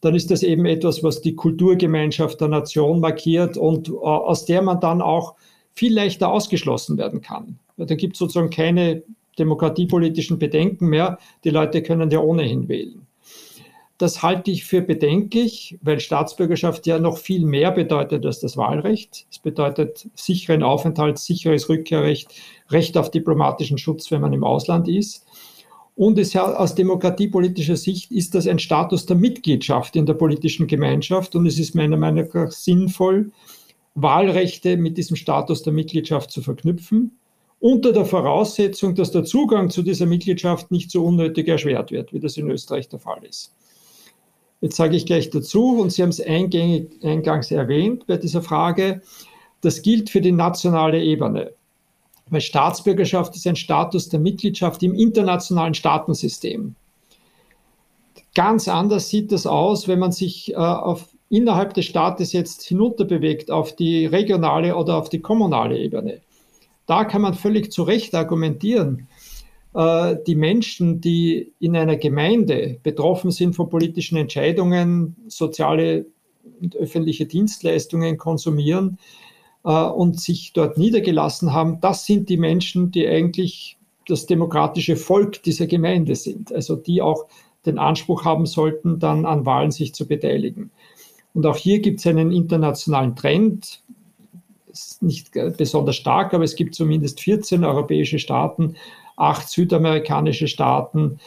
Dann ist das eben etwas, was die Kulturgemeinschaft der Nation markiert und äh, aus der man dann auch viel leichter ausgeschlossen werden kann. Da gibt es sozusagen keine demokratiepolitischen Bedenken mehr. Die Leute können ja ohnehin wählen. Das halte ich für bedenklich, weil Staatsbürgerschaft ja noch viel mehr bedeutet als das Wahlrecht. Es bedeutet sicheren Aufenthalt, sicheres Rückkehrrecht, Recht auf diplomatischen Schutz, wenn man im Ausland ist. Und es, aus demokratiepolitischer Sicht ist das ein Status der Mitgliedschaft in der politischen Gemeinschaft und es ist meiner Meinung nach sinnvoll, Wahlrechte mit diesem Status der Mitgliedschaft zu verknüpfen, unter der Voraussetzung, dass der Zugang zu dieser Mitgliedschaft nicht so unnötig erschwert wird, wie das in Österreich der Fall ist. Jetzt sage ich gleich dazu, und Sie haben es eingangs erwähnt bei dieser Frage, das gilt für die nationale Ebene. Weil Staatsbürgerschaft ist ein Status der Mitgliedschaft im internationalen Staatensystem. Ganz anders sieht das aus, wenn man sich äh, auf innerhalb des Staates jetzt hinunterbewegt auf die regionale oder auf die kommunale Ebene. Da kann man völlig zu Recht argumentieren, die Menschen, die in einer Gemeinde betroffen sind von politischen Entscheidungen, soziale und öffentliche Dienstleistungen konsumieren äh, und sich dort niedergelassen haben, das sind die Menschen, die eigentlich das demokratische Volk dieser Gemeinde sind, also die auch den Anspruch haben sollten, dann an Wahlen sich zu beteiligen. Und auch hier gibt es einen internationalen Trend, ist nicht besonders stark, aber es gibt zumindest 14 europäische Staaten, acht südamerikanische Staaten,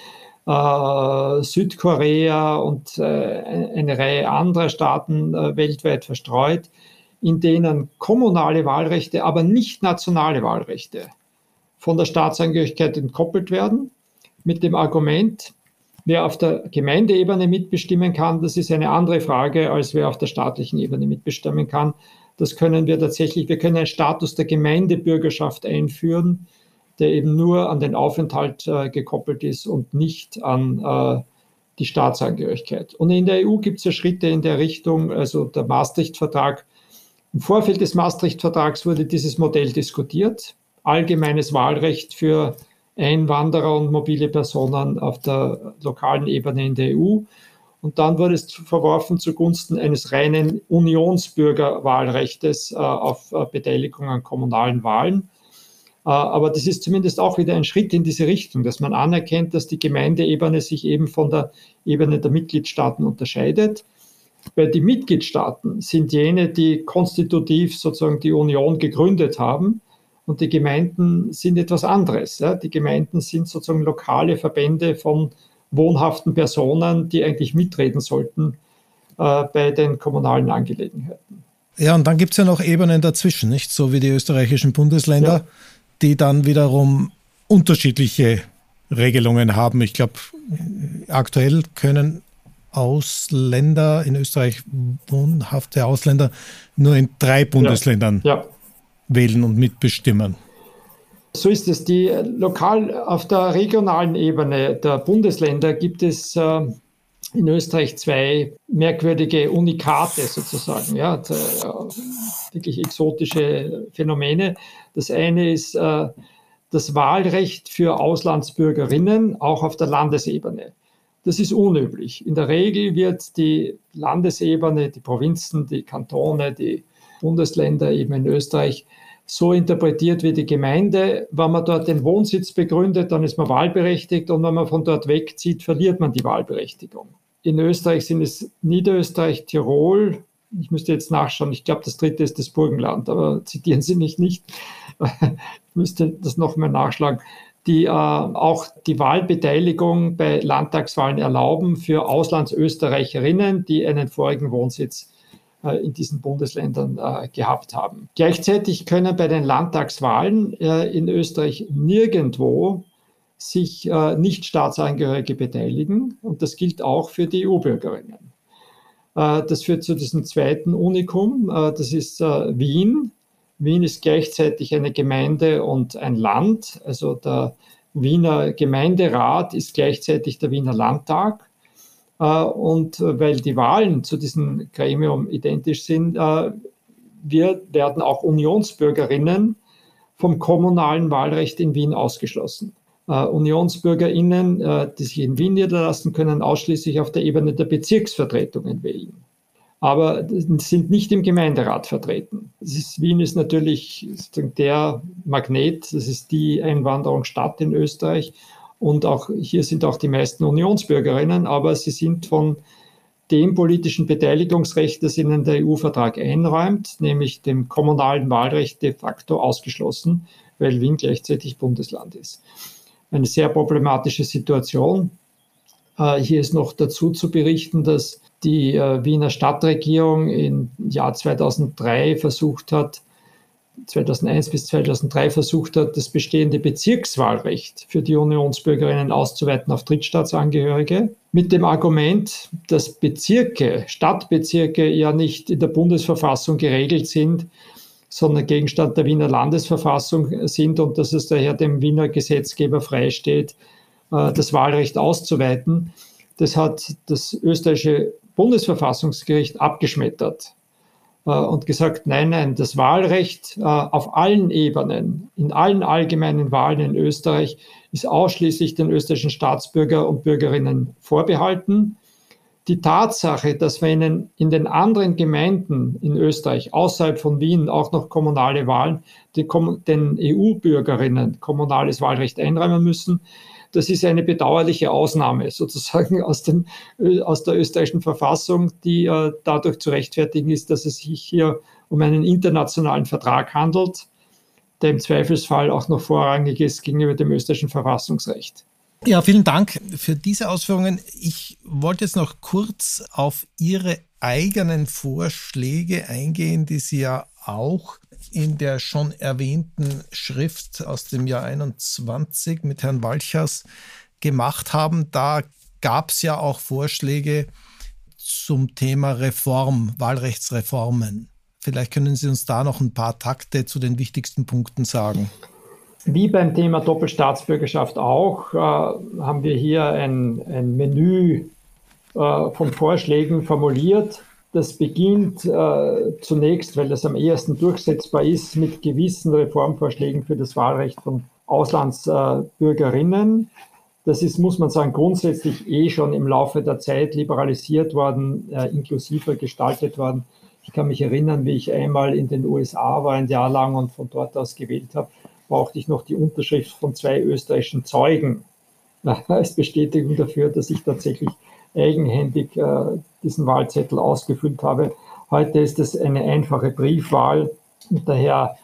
äh, Südkorea und äh, eine Reihe anderer Staaten äh, weltweit verstreut, in denen kommunale Wahlrechte, aber nicht nationale Wahlrechte von der Staatsangehörigkeit entkoppelt werden, mit dem Argument, Wer auf der Gemeindeebene mitbestimmen kann, das ist eine andere Frage, als wer auf der staatlichen Ebene mitbestimmen kann. Das können wir tatsächlich, wir können einen Status der Gemeindebürgerschaft einführen, der eben nur an den Aufenthalt äh, gekoppelt ist und nicht an äh, die Staatsangehörigkeit. Und in der EU gibt es ja Schritte in der Richtung, also der Maastricht-Vertrag. Im Vorfeld des Maastricht-Vertrags wurde dieses Modell diskutiert. Allgemeines Wahlrecht für Einwanderer und mobile Personen auf der lokalen Ebene in der EU. Und dann wurde es verworfen zugunsten eines reinen Unionsbürgerwahlrechtes äh, auf äh, Beteiligung an kommunalen Wahlen. Äh, aber das ist zumindest auch wieder ein Schritt in diese Richtung, dass man anerkennt, dass die Gemeindeebene sich eben von der Ebene der Mitgliedstaaten unterscheidet. Weil die Mitgliedstaaten sind jene, die konstitutiv sozusagen die Union gegründet haben und die Gemeinden sind etwas anderes. Ja. Die Gemeinden sind sozusagen lokale Verbände von wohnhaften Personen, die eigentlich mitreden sollten äh, bei den kommunalen Angelegenheiten. Ja, und dann gibt es ja noch Ebenen dazwischen, nicht? So wie die österreichischen Bundesländer, ja. Die dann wiederum unterschiedliche Regelungen haben. Ich glaube, aktuell können Ausländer, in Österreich wohnhafte Ausländer, nur in drei Bundesländern ja. Ja. wählen und mitbestimmen. So ist es. Die lokal auf der regionalen Ebene der Bundesländer gibt es äh, in Österreich zwei merkwürdige Unikate sozusagen, ja, äh, wirklich exotische Phänomene. Das eine ist äh, das Wahlrecht für Auslandsbürgerinnen auch auf der Landesebene. Das ist unüblich. In der Regel wird die Landesebene, die Provinzen, die Kantone, die Bundesländer eben in Österreich so interpretiert wie die Gemeinde. Wenn man dort den Wohnsitz begründet, dann ist man wahlberechtigt und wenn man von dort wegzieht, verliert man die Wahlberechtigung. In Österreich sind es Niederösterreich, Tirol. Ich müsste jetzt nachschauen. Ich glaube, das dritte ist das Burgenland, aber zitieren Sie mich nicht. ich müsste das nochmal nachschlagen die äh, auch die Wahlbeteiligung bei Landtagswahlen erlauben für Auslandsösterreicherinnen, die einen vorigen Wohnsitz äh, in diesen Bundesländern äh, gehabt haben. Gleichzeitig können bei den Landtagswahlen äh, in Österreich nirgendwo sich äh, Nicht-Staatsangehörige beteiligen und das gilt auch für die EU-Bürgerinnen. Äh, das führt zu diesem zweiten Unikum, das ist Wien Wien ist gleichzeitig eine Gemeinde und ein Land. Also der Wiener Gemeinderat ist gleichzeitig der Wiener Landtag. Äh, und weil die Wahlen zu diesem Gremium identisch sind, äh, wir werden auch Unionsbürgerinnen vom kommunalen Wahlrecht in Wien ausgeschlossen. Uh, Unionsbürgerinnen, uh, die sich in Wien niederlassen, können ausschließlich auf der Ebene der Bezirksvertretungen wählen aber sind nicht im Gemeinderat vertreten. Ist, Wien ist natürlich der Magnet, das ist die Einwanderungsstadt in Österreich und auch hier sind auch die meisten Unionsbürgerinnen, aber sie sind von dem politischen Beteiligungsrecht, das ihnen der EU-Vertrag einräumt, nämlich dem kommunalen Wahlrecht de facto ausgeschlossen, weil Wien gleichzeitig Bundesland ist. Eine sehr problematische Situation. Äh, hier ist noch dazu zu berichten, dass die äh, Wiener Stadtregierung im Jahr 2003 versucht hat, 2001 bis 2003 versucht hat, das bestehende Bezirkswahlrecht für die Unionsbürgerinnen auszuweiten auf Drittstaatsangehörige, mit dem Argument, dass Bezirke, Stadtbezirke ja nicht in der Bundesverfassung geregelt sind, sondern Gegenstand der Wiener Landesverfassung sind und dass es daher dem Wiener Gesetzgeber freisteht, äh, das Wahlrecht auszuweiten. Das hat das österreichische Bundesverfassungsgericht abgeschmettert äh, und gesagt, nein, nein, das Wahlrecht äh, auf allen Ebenen, in allen allgemeinen Wahlen in Österreich ist ausschließlich den österreichischen Staatsbürger und Bürgerinnen vorbehalten. Die Tatsache, dass wir in, in den anderen Gemeinden in Österreich außerhalb von Wien auch noch kommunale Wahlen die, den EU-Bürgerinnen kommunales Wahlrecht einräumen müssen, das ist eine bedauerliche Ausnahme sozusagen aus, dem, aus der österreichischen Verfassung, die äh, dadurch zu rechtfertigen ist, dass es sich hier um einen internationalen Vertrag handelt, der im Zweifelsfall auch noch vorrangig ist gegenüber dem österreichischen Verfassungsrecht. Ja, vielen Dank für diese Ausführungen. Ich wollte jetzt noch kurz auf Ihre eigenen Vorschläge eingehen, die Sie ja auch in der schon erwähnten Schrift aus dem Jahr 21 mit Herrn Walchers gemacht haben. Da gab es ja auch Vorschläge zum Thema Reform, Wahlrechtsreformen. Vielleicht können Sie uns da noch ein paar Takte zu den wichtigsten Punkten sagen. Wie beim Thema Doppelstaatsbürgerschaft auch, äh, haben wir hier ein, ein Menü äh, von Vorschlägen formuliert, das beginnt äh, zunächst, weil das am ehesten durchsetzbar ist, mit gewissen Reformvorschlägen für das Wahlrecht von Auslandsbürgerinnen. Das ist, muss man sagen, grundsätzlich eh schon im Laufe der Zeit liberalisiert worden, äh, inklusiver gestaltet worden. Ich kann mich erinnern, wie ich einmal in den USA war, ein Jahr lang und von dort aus gewählt habe, brauchte ich noch die Unterschrift von zwei österreichischen Zeugen als Bestätigung dafür, dass ich tatsächlich eigenhändig äh, diesen Wahlzettel ausgefüllt habe. Heute ist es eine einfache Briefwahl und daher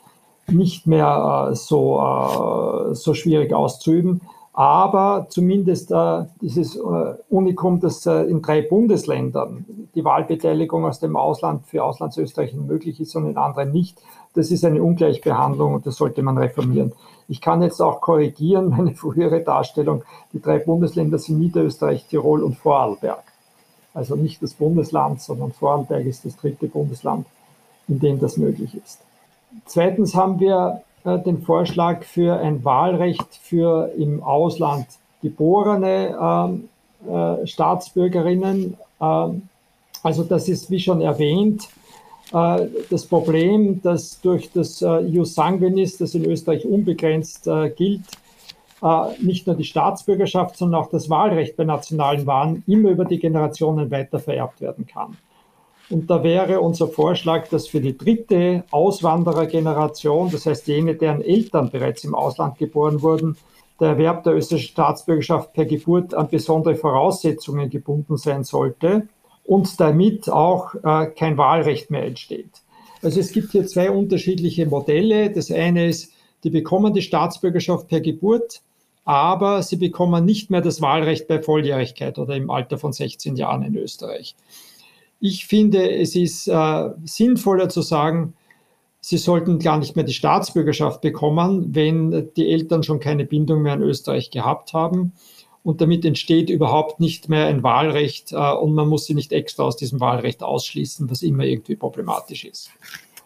nicht mehr äh, so, äh, so schwierig auszuüben. Aber zumindest äh, dieses äh, Unikum, dass äh, in drei Bundesländern die Wahlbeteiligung aus dem Ausland für Auslandsösterreicher möglich ist und in anderen nicht, das ist eine Ungleichbehandlung und das sollte man reformieren. Ich kann jetzt auch korrigieren, meine frühere Darstellung. Die drei Bundesländer sind Niederösterreich, Tirol und Vorarlberg. Also nicht das Bundesland, sondern Vorarlberg ist das dritte Bundesland, in dem das möglich ist. Zweitens haben wir den Vorschlag für ein Wahlrecht für im Ausland geborene ähm, äh, Staatsbürgerinnen. Ähm, also das ist, wie schon erwähnt, äh, das Problem, dass durch das äh, Jus Sanguinis, das in Österreich unbegrenzt äh, gilt, nicht nur die Staatsbürgerschaft, sondern auch das Wahlrecht bei nationalen Wahlen immer über die Generationen weiter vererbt werden kann. Und da wäre unser Vorschlag, dass für die dritte Auswanderergeneration, das heißt jene, deren Eltern bereits im Ausland geboren wurden, der Erwerb der österreichischen Staatsbürgerschaft per Geburt an besondere Voraussetzungen gebunden sein sollte und damit auch äh, kein Wahlrecht mehr entsteht. Also es gibt hier zwei unterschiedliche Modelle. Das eine ist, die bekommen die Staatsbürgerschaft per Geburt, aber sie bekommen nicht mehr das Wahlrecht bei Volljährigkeit oder im Alter von 16 Jahren in Österreich. Ich finde, es ist äh, sinnvoller zu sagen, sie sollten gar nicht mehr die Staatsbürgerschaft bekommen, wenn die Eltern schon keine Bindung mehr in Österreich gehabt haben und damit entsteht überhaupt nicht mehr ein Wahlrecht äh, und man muss sie nicht extra aus diesem Wahlrecht ausschließen, was immer irgendwie problematisch ist.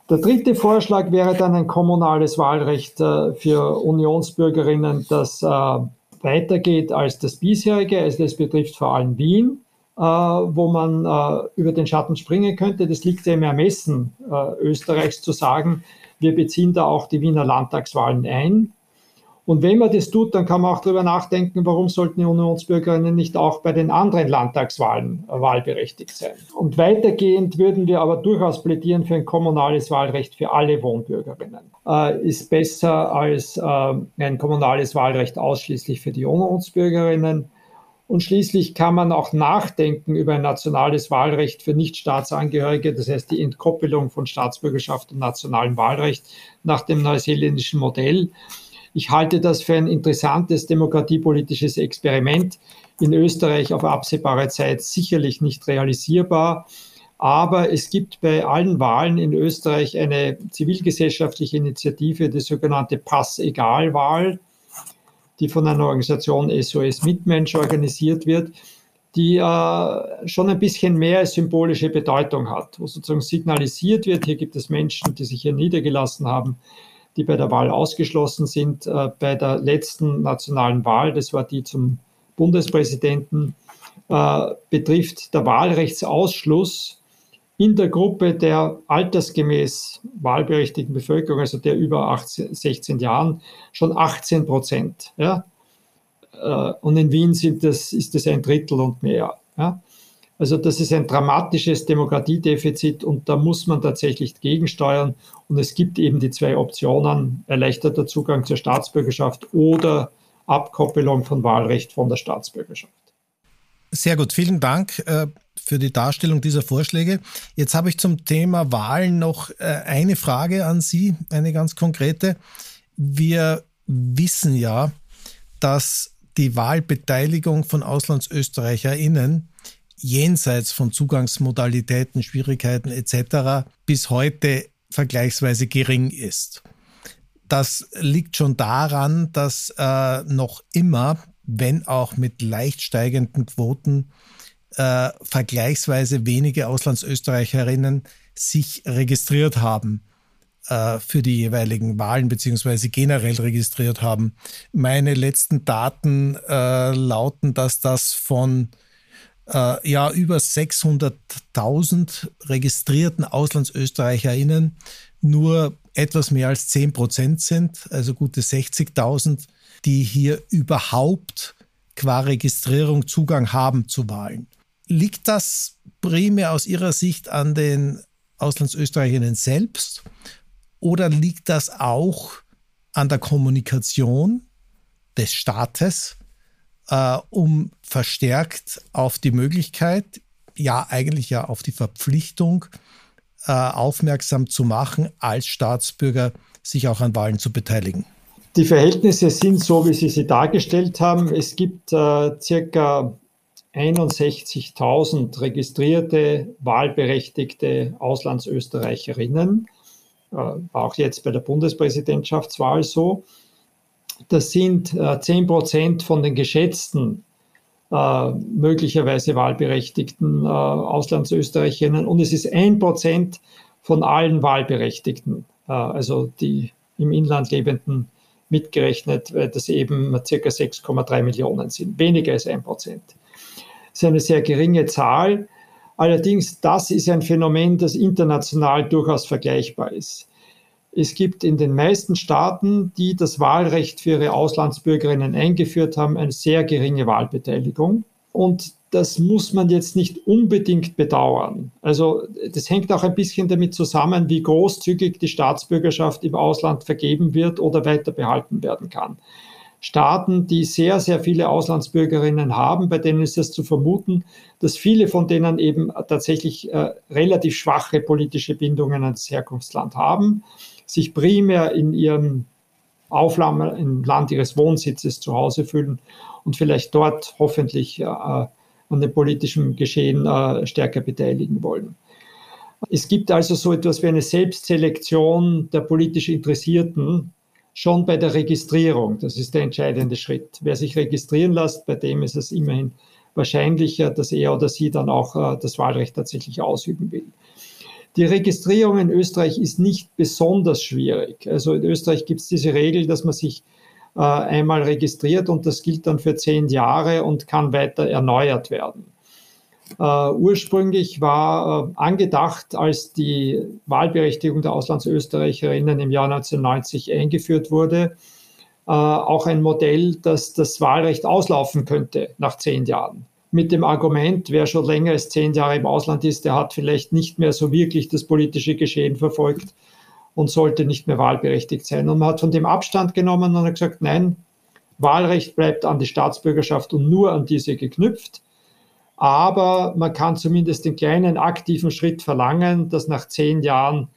Der dritte Vorschlag wäre dann ein kommunales Wahlrecht äh, für Unionsbürgerinnen, das äh, weitergeht als das bisherige. Also das betrifft vor allem Wien, wo man äh, über den Schatten springen könnte. Das liegt ja im Ermessen äh, Österreichs zu sagen, wir beziehen da auch die Wiener Landtagswahlen ein. Und wenn man das tut, dann kann man auch darüber nachdenken, warum sollten die Unionsbürgerinnen nicht auch bei den anderen Landtagswahlen äh, wahlberechtigt sein. Und weitergehend würden wir aber durchaus plädieren für ein kommunales Wahlrecht für alle Wohnbürgerinnen. Äh, ist besser als äh, ein kommunales Wahlrecht ausschließlich für die Unionsbürgerinnen. Und schließlich kann man auch nachdenken über ein nationales Wahlrecht für Nichtstaatsangehörige, das heißt die Entkoppelung von Staatsbürgerschaft und nationalem Wahlrecht nach dem neuseeländischen Modell. Ich halte das für ein interessantes demokratiepolitisches Experiment. In Österreich auf absehbare Zeit sicherlich nicht realisierbar. Aber es gibt bei allen Wahlen in Österreich eine zivilgesellschaftliche Initiative, die sogenannte Pass-Egal-Wahl, die von einer Organisation SOS Mitmensch organisiert wird, die äh, schon ein bisschen mehr symbolische Bedeutung hat, wo sozusagen signalisiert wird, hier gibt es Menschen, die sich hier niedergelassen haben, die bei der Wahl ausgeschlossen sind. Äh, bei der letzten nationalen Wahl, das war die zum Bundespräsidenten, äh, betrifft der Wahlrechtsausschluss in der Gruppe der altersgemäß wahlberechtigten Bevölkerung, also der über 18, 16 Jahren, schon 18 Prozent. Ja? Äh, und in Wien sind das, ist das ein Drittel und mehr. Ja? Also das ist ein dramatisches Demokratiedefizit und da muss man tatsächlich gegensteuern. Und es gibt eben die zwei Optionen, erleichterter Zugang zur Staatsbürgerschaft oder Abkoppelung von Wahlrecht von der Staatsbürgerschaft. Sehr gut, vielen Dank äh, für die Darstellung dieser Vorschläge. Jetzt habe ich zum Thema Wahlen noch äh, eine Frage an Sie, eine ganz konkrete. Wir wissen ja, dass die Wahlbeteiligung von AuslandsösterreicherInnen jenseits von Zugangsmodalitäten, Schwierigkeiten etc. bis heute vergleichsweise gering ist. Das liegt schon daran, dass äh, noch immer, wenn auch mit leicht steigenden Quoten, äh, vergleichsweise wenige Auslandsösterreicherinnen sich registriert haben äh, für die jeweiligen Wahlen beziehungsweise generell registriert haben. Meine letzten Daten äh, lauten, dass das von äh, ja über 600.000 registrierten AuslandsösterreicherInnen nur etwas mehr als 10 Prozent sind, also gute 60.000, die hier überhaupt qua Registrierung Zugang haben zu Wahlen. Liegt das primär aus Ihrer Sicht an den Auslandsösterreicherinnen selbst oder liegt das auch an der Kommunikation des Staates äh, um verstärkt auf die Möglichkeit, ja eigentlich ja auf die Verpflichtung äh, aufmerksam zu machen, als Staatsbürger sich auch an Wahlen zu beteiligen. Die Verhältnisse sind so, wie Sie sie dargestellt haben. Es gibt äh, circa 61.000 registrierte, wahlberechtigte Auslandsösterreicherinnen. Äh, war auch jetzt bei der Bundespräsidentschaftswahl so. Das sind äh, 10 Prozent von den geschätzten äh, möglicherweise wahlberechtigten äh, Auslandsösterreicherinnen und es ist ein Prozent von allen Wahlberechtigten, äh, also die im Inland lebenden mitgerechnet, weil das eben circa 6,3 Millionen sind, weniger als ein Prozent. Das ist eine sehr geringe Zahl. Allerdings, das ist ein Phänomen, das international durchaus vergleichbar ist. Es gibt in den meisten Staaten, die das Wahlrecht für ihre Auslandsbürgerinnen eingeführt haben, eine sehr geringe Wahlbeteiligung. Und das muss man jetzt nicht unbedingt bedauern. Also das hängt auch ein bisschen damit zusammen, wie großzügig die Staatsbürgerschaft im Ausland vergeben wird oder weiter behalten werden kann. Staaten, die sehr, sehr viele Auslandsbürgerinnen haben, bei denen ist es zu vermuten, dass viele von denen eben tatsächlich äh, relativ schwache politische Bindungen ans Herkunftsland haben, sich primär in ihrem Aufland, im Land ihres Wohnsitzes zu Hause fühlen und vielleicht dort hoffentlich äh, an dem politischen Geschehen äh, stärker beteiligen wollen. Es gibt also so etwas wie eine Selbstselektion der politisch Interessierten schon bei der Registrierung. Das ist der entscheidende Schritt. Wer sich registrieren lässt, bei dem ist es immerhin wahrscheinlicher, dass er oder sie dann auch äh, das Wahlrecht tatsächlich ausüben will. Die Registrierung in Österreich ist nicht besonders schwierig. Also in Österreich gibt es diese Regel, dass man sich äh, einmal registriert und das gilt dann für zehn Jahre und kann weiter erneuert werden. Uh, ursprünglich war uh, angedacht, als die Wahlberechtigung der Auslandsösterreicherinnen im Jahr 1990 eingeführt wurde, uh, auch ein Modell, dass das Wahlrecht auslaufen könnte nach zehn Jahren. Mit dem Argument, wer schon länger als zehn Jahre im Ausland ist, der hat vielleicht nicht mehr so wirklich das politische Geschehen verfolgt und sollte nicht mehr wahlberechtigt sein. Und man hat von dem Abstand genommen und hat gesagt, nein, Wahlrecht bleibt an die Staatsbürgerschaft und nur an diese geknüpft. Aber man kann zumindest den kleinen aktiven Schritt verlangen, dass nach zehn Jahren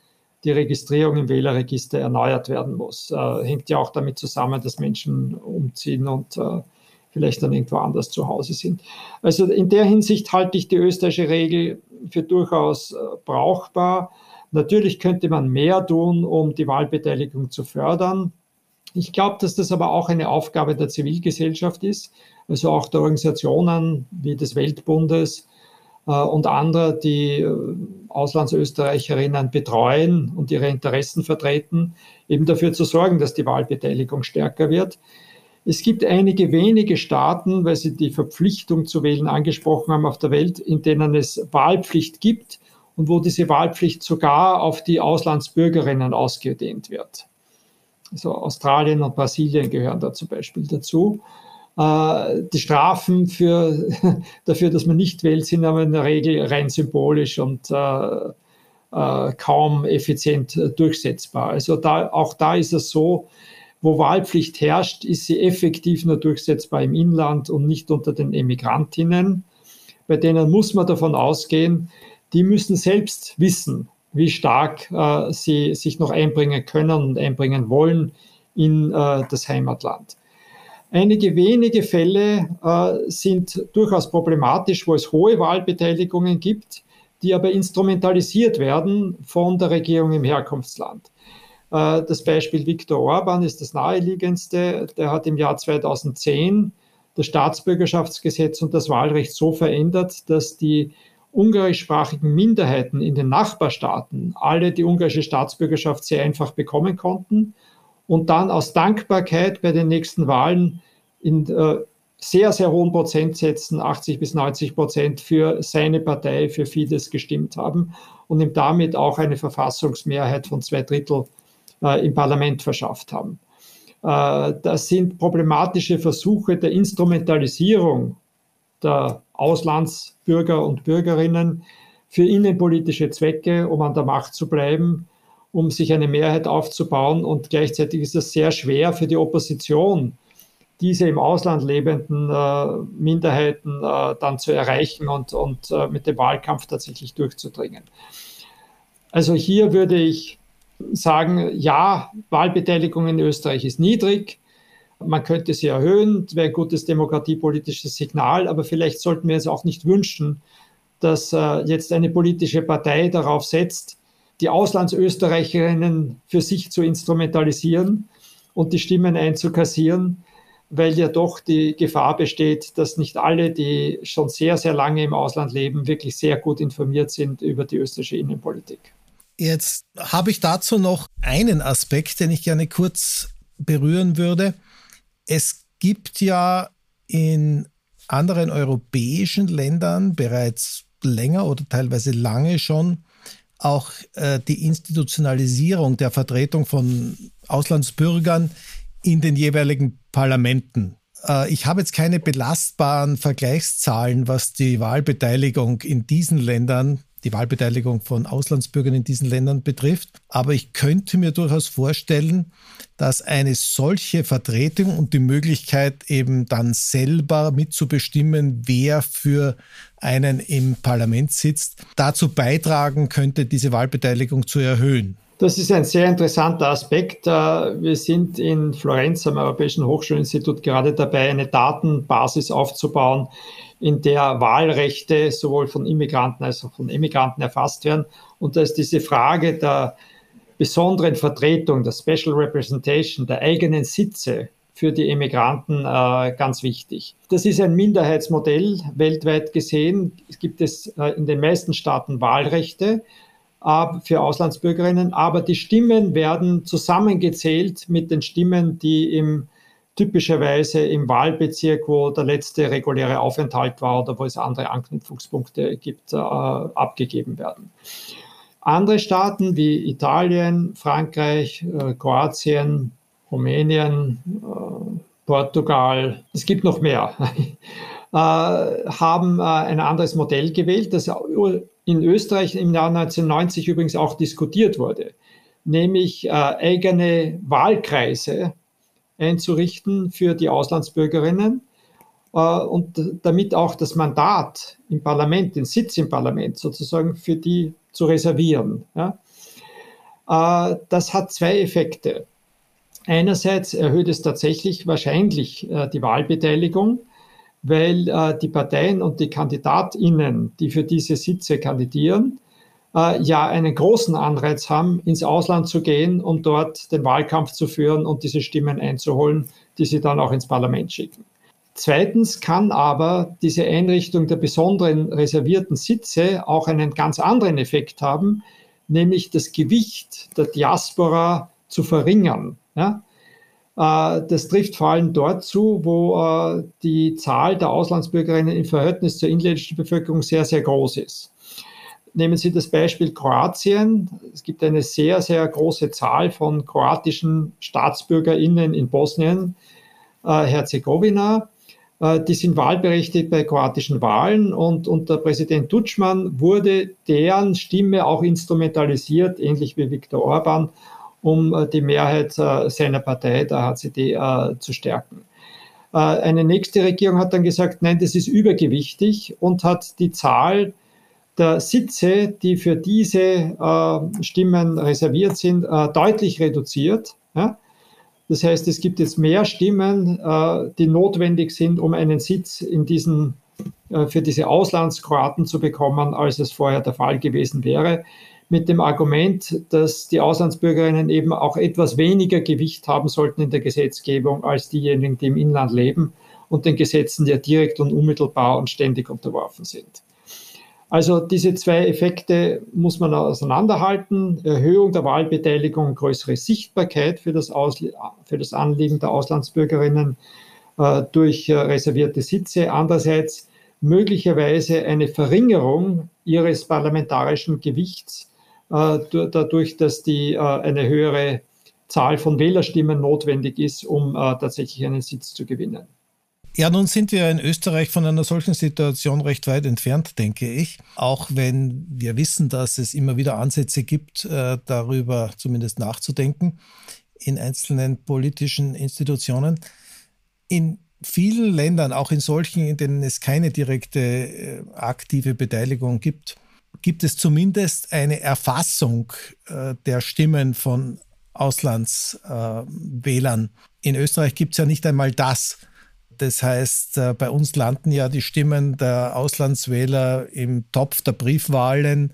die Registrierung im Wählerregister erneuert werden muss. Äh, hängt ja auch damit zusammen, dass Menschen umziehen und äh, vielleicht dann irgendwo anders zu Hause sind. Also in der Hinsicht halte ich die österreichische Regel für durchaus äh, brauchbar. Natürlich könnte man mehr tun, um die Wahlbeteiligung zu fördern. Ich glaube, dass das aber auch eine Aufgabe der Zivilgesellschaft ist, also auch der Organisationen wie des Weltbundes äh, und anderer, die äh, Auslandsösterreicherinnen betreuen und ihre Interessen vertreten, eben dafür zu sorgen, dass die Wahlbeteiligung stärker wird. Es gibt einige wenige Staaten, weil Sie die Verpflichtung zu wählen angesprochen haben auf der Welt, in denen es Wahlpflicht gibt und wo diese Wahlpflicht sogar auf die Auslandsbürgerinnen ausgedehnt wird. Also Australien und Brasilien gehören da zum Beispiel dazu. Äh, die Strafen für, dafür, dass man nicht wählt, sind aber in der Regel rein symbolisch und äh, äh, kaum effizient durchsetzbar. Also da, auch da ist es so, wo Wahlpflicht herrscht, ist sie effektiv nur durchsetzbar im Inland und nicht unter den Emigrantinnen. Bei denen muss man davon ausgehen, die müssen selbst wissen, wie stark äh, sie sich noch einbringen können und einbringen wollen in äh, das Heimatland. Einige wenige Fälle äh, sind durchaus problematisch, wo es hohe Wahlbeteiligungen gibt, die aber instrumentalisiert werden von der Regierung im Herkunftsland. Äh, das Beispiel Viktor Orban ist das naheliegendste. Der hat im Jahr 2010 das Staatsbürgerschaftsgesetz und das Wahlrecht so verändert, dass die ungarischsprachigen Minderheiten in den Nachbarstaaten alle die ungarische Staatsbürgerschaft sehr einfach bekommen konnten und dann aus Dankbarkeit bei den nächsten Wahlen in äh, sehr, sehr hohen Prozentsätzen, 80 bis 90 Prozent, für seine Partei, für Fidesz gestimmt haben und ihm damit auch eine Verfassungsmehrheit von zwei Drittel äh, im Parlament verschafft haben. Äh, das sind problematische Versuche der Instrumentalisierung der Auslandsbürger und Bürgerinnen für innenpolitische Zwecke, um an der Macht zu bleiben, um sich eine Mehrheit aufzubauen. Und gleichzeitig ist es sehr schwer für die Opposition, diese im Ausland lebenden äh, Minderheiten äh, dann zu erreichen und, und äh, mit dem Wahlkampf tatsächlich durchzudringen. Also hier würde ich sagen, ja, Wahlbeteiligung in Österreich ist niedrig. Man könnte sie erhöhen, wäre ein gutes demokratiepolitisches Signal, aber vielleicht sollten wir es auch nicht wünschen, dass äh, jetzt eine politische Partei darauf setzt, die Auslandsösterreicherinnen für sich zu instrumentalisieren und die Stimmen einzukassieren. weil ja doch die Gefahr besteht, dass nicht alle, die schon sehr, sehr lange im Ausland leben, wirklich sehr gut informiert sind über die österreichische Innenpolitik. Jetzt habe ich dazu noch einen Aspekt, den ich gerne kurz berühren würde. Es gibt ja in anderen europäischen Ländern bereits länger oder teilweise lange schon auch äh, die Institutionalisierung der Vertretung von Auslandsbürgern in den jeweiligen Parlamenten. Äh, ich habe jetzt keine belastbaren Vergleichszahlen, was die Wahlbeteiligung in diesen Ländern die Wahlbeteiligung von Auslandsbürgern in diesen Ländern betrifft. Aber ich könnte mir durchaus vorstellen, dass eine solche Vertretung und die Möglichkeit eben dann selber mitzubestimmen, wer für einen im Parlament sitzt, dazu beitragen könnte, diese Wahlbeteiligung zu erhöhen. Das ist ein sehr interessanter Aspekt. Äh, wir sind in Florenz am Europäischen Hochschulinstitut gerade dabei, eine Datenbasis aufzubauen, in der Wahlrechte sowohl von Immigranten als auch von Immigranten erfasst werden. Und da ist diese Frage der besonderen Vertretung, der Special Representation, der eigenen Sitze für die Immigranten äh, ganz wichtig. Das ist ein Minderheitsmodell weltweit gesehen. Es gibt es äh, in den meisten Staaten Wahlrechte für Auslandsbürgerinnen, aber die Stimmen werden zusammengezählt mit den Stimmen, die im typischerweise im Wahlbezirk, wo der letzte reguläre Aufenthalt war oder wo es andere Anknüpfungspunkte gibt, äh, abgegeben werden. Andere Staaten wie Italien, Frankreich, äh, Kroatien, Rumänien, äh, Portugal, es gibt noch mehr, haben ein anderes Modell gewählt, das in Österreich im Jahr 1990 übrigens auch diskutiert wurde, nämlich äh, eigene Wahlkreise einzurichten für die Auslandsbürgerinnen äh, und damit auch das Mandat im Parlament, den Sitz im Parlament sozusagen für die zu reservieren. Ja. Äh, das hat zwei Effekte. Einerseits erhöht es tatsächlich wahrscheinlich äh, die Wahlbeteiligung, weil die Parteien und die Kandidatinnen, die für diese Sitze kandidieren, äh, ja einen großen Anreiz haben, ins Ausland zu gehen, um dort den Wahlkampf zu führen und diese Stimmen einzuholen, die sie dann auch ins Parlament schicken. Zweitens kann aber diese Einrichtung der besonderen reservierten Sitze auch einen ganz anderen Effekt haben, nämlich das Gewicht der Diaspora zu verringern. Ja? Äh, das trifft vor allem dort zu, wo äh, die Zahl der Auslandsbürgerinnen im Verhältnis zur inländischen Bevölkerung sehr, sehr groß ist. Nehmen Sie das Beispiel Kroatien. Es gibt eine sehr, sehr große Zahl von kroatischen StaatsbürgerInnen in Bosnien, äh, Herzegowina. Die sind wahlberechtigt bei kroatischen Wahlen und unter Präsident Tutschmann wurde deren Stimme auch instrumentalisiert, ähnlich wie Viktor Orban, um äh, die Mehrheit äh, seiner Partei, der HCD, äh, zu stärken. Eine nächste Regierung hat dann gesagt, nein, das ist übergewichtig und hat die Zahl der Sitze, die für diese Stimmen reserviert sind, deutlich reduziert. Das heißt, es gibt jetzt mehr Stimmen, die notwendig sind, um einen Sitz in diesen, für diese Auslandskroaten zu bekommen, als es vorher der Fall gewesen wäre. Mit dem Argument, dass die Auslandsbürgerinnen eben auch etwas weniger Gewicht haben sollten in der Gesetzgebung als diejenigen, die im Inland leben und den Gesetzen ja direkt und unmittelbar und ständig unterworfen sind. Also diese zwei Effekte muss man auseinanderhalten. Erhöhung der Wahlbeteiligung, größere Sichtbarkeit für das, Ausli für das Anliegen der Auslandsbürgerinnen äh, durch äh, reservierte Sitze. Andererseits möglicherweise eine Verringerung ihres parlamentarischen Gewichts dadurch, dass die, äh, eine höhere Zahl von Wählerstimmen notwendig ist, um äh, tatsächlich einen Sitz zu gewinnen. Ja, nun sind wir in Österreich von einer solchen Situation recht weit entfernt, denke ich. Auch wenn wir wissen, dass es immer wieder Ansätze gibt, äh, darüber zumindest nachzudenken in einzelnen politischen Institutionen. In vielen Ländern, auch in solchen, in denen es keine direkte äh, aktive Beteiligung gibt, gibt es zumindest eine Erfassung äh, der Stimmen von Auslandswählern. In Österreich gibt es ja nicht einmal das. Das heißt, äh, bei uns landen ja die Stimmen der Auslandswähler im Topf der Briefwahlen,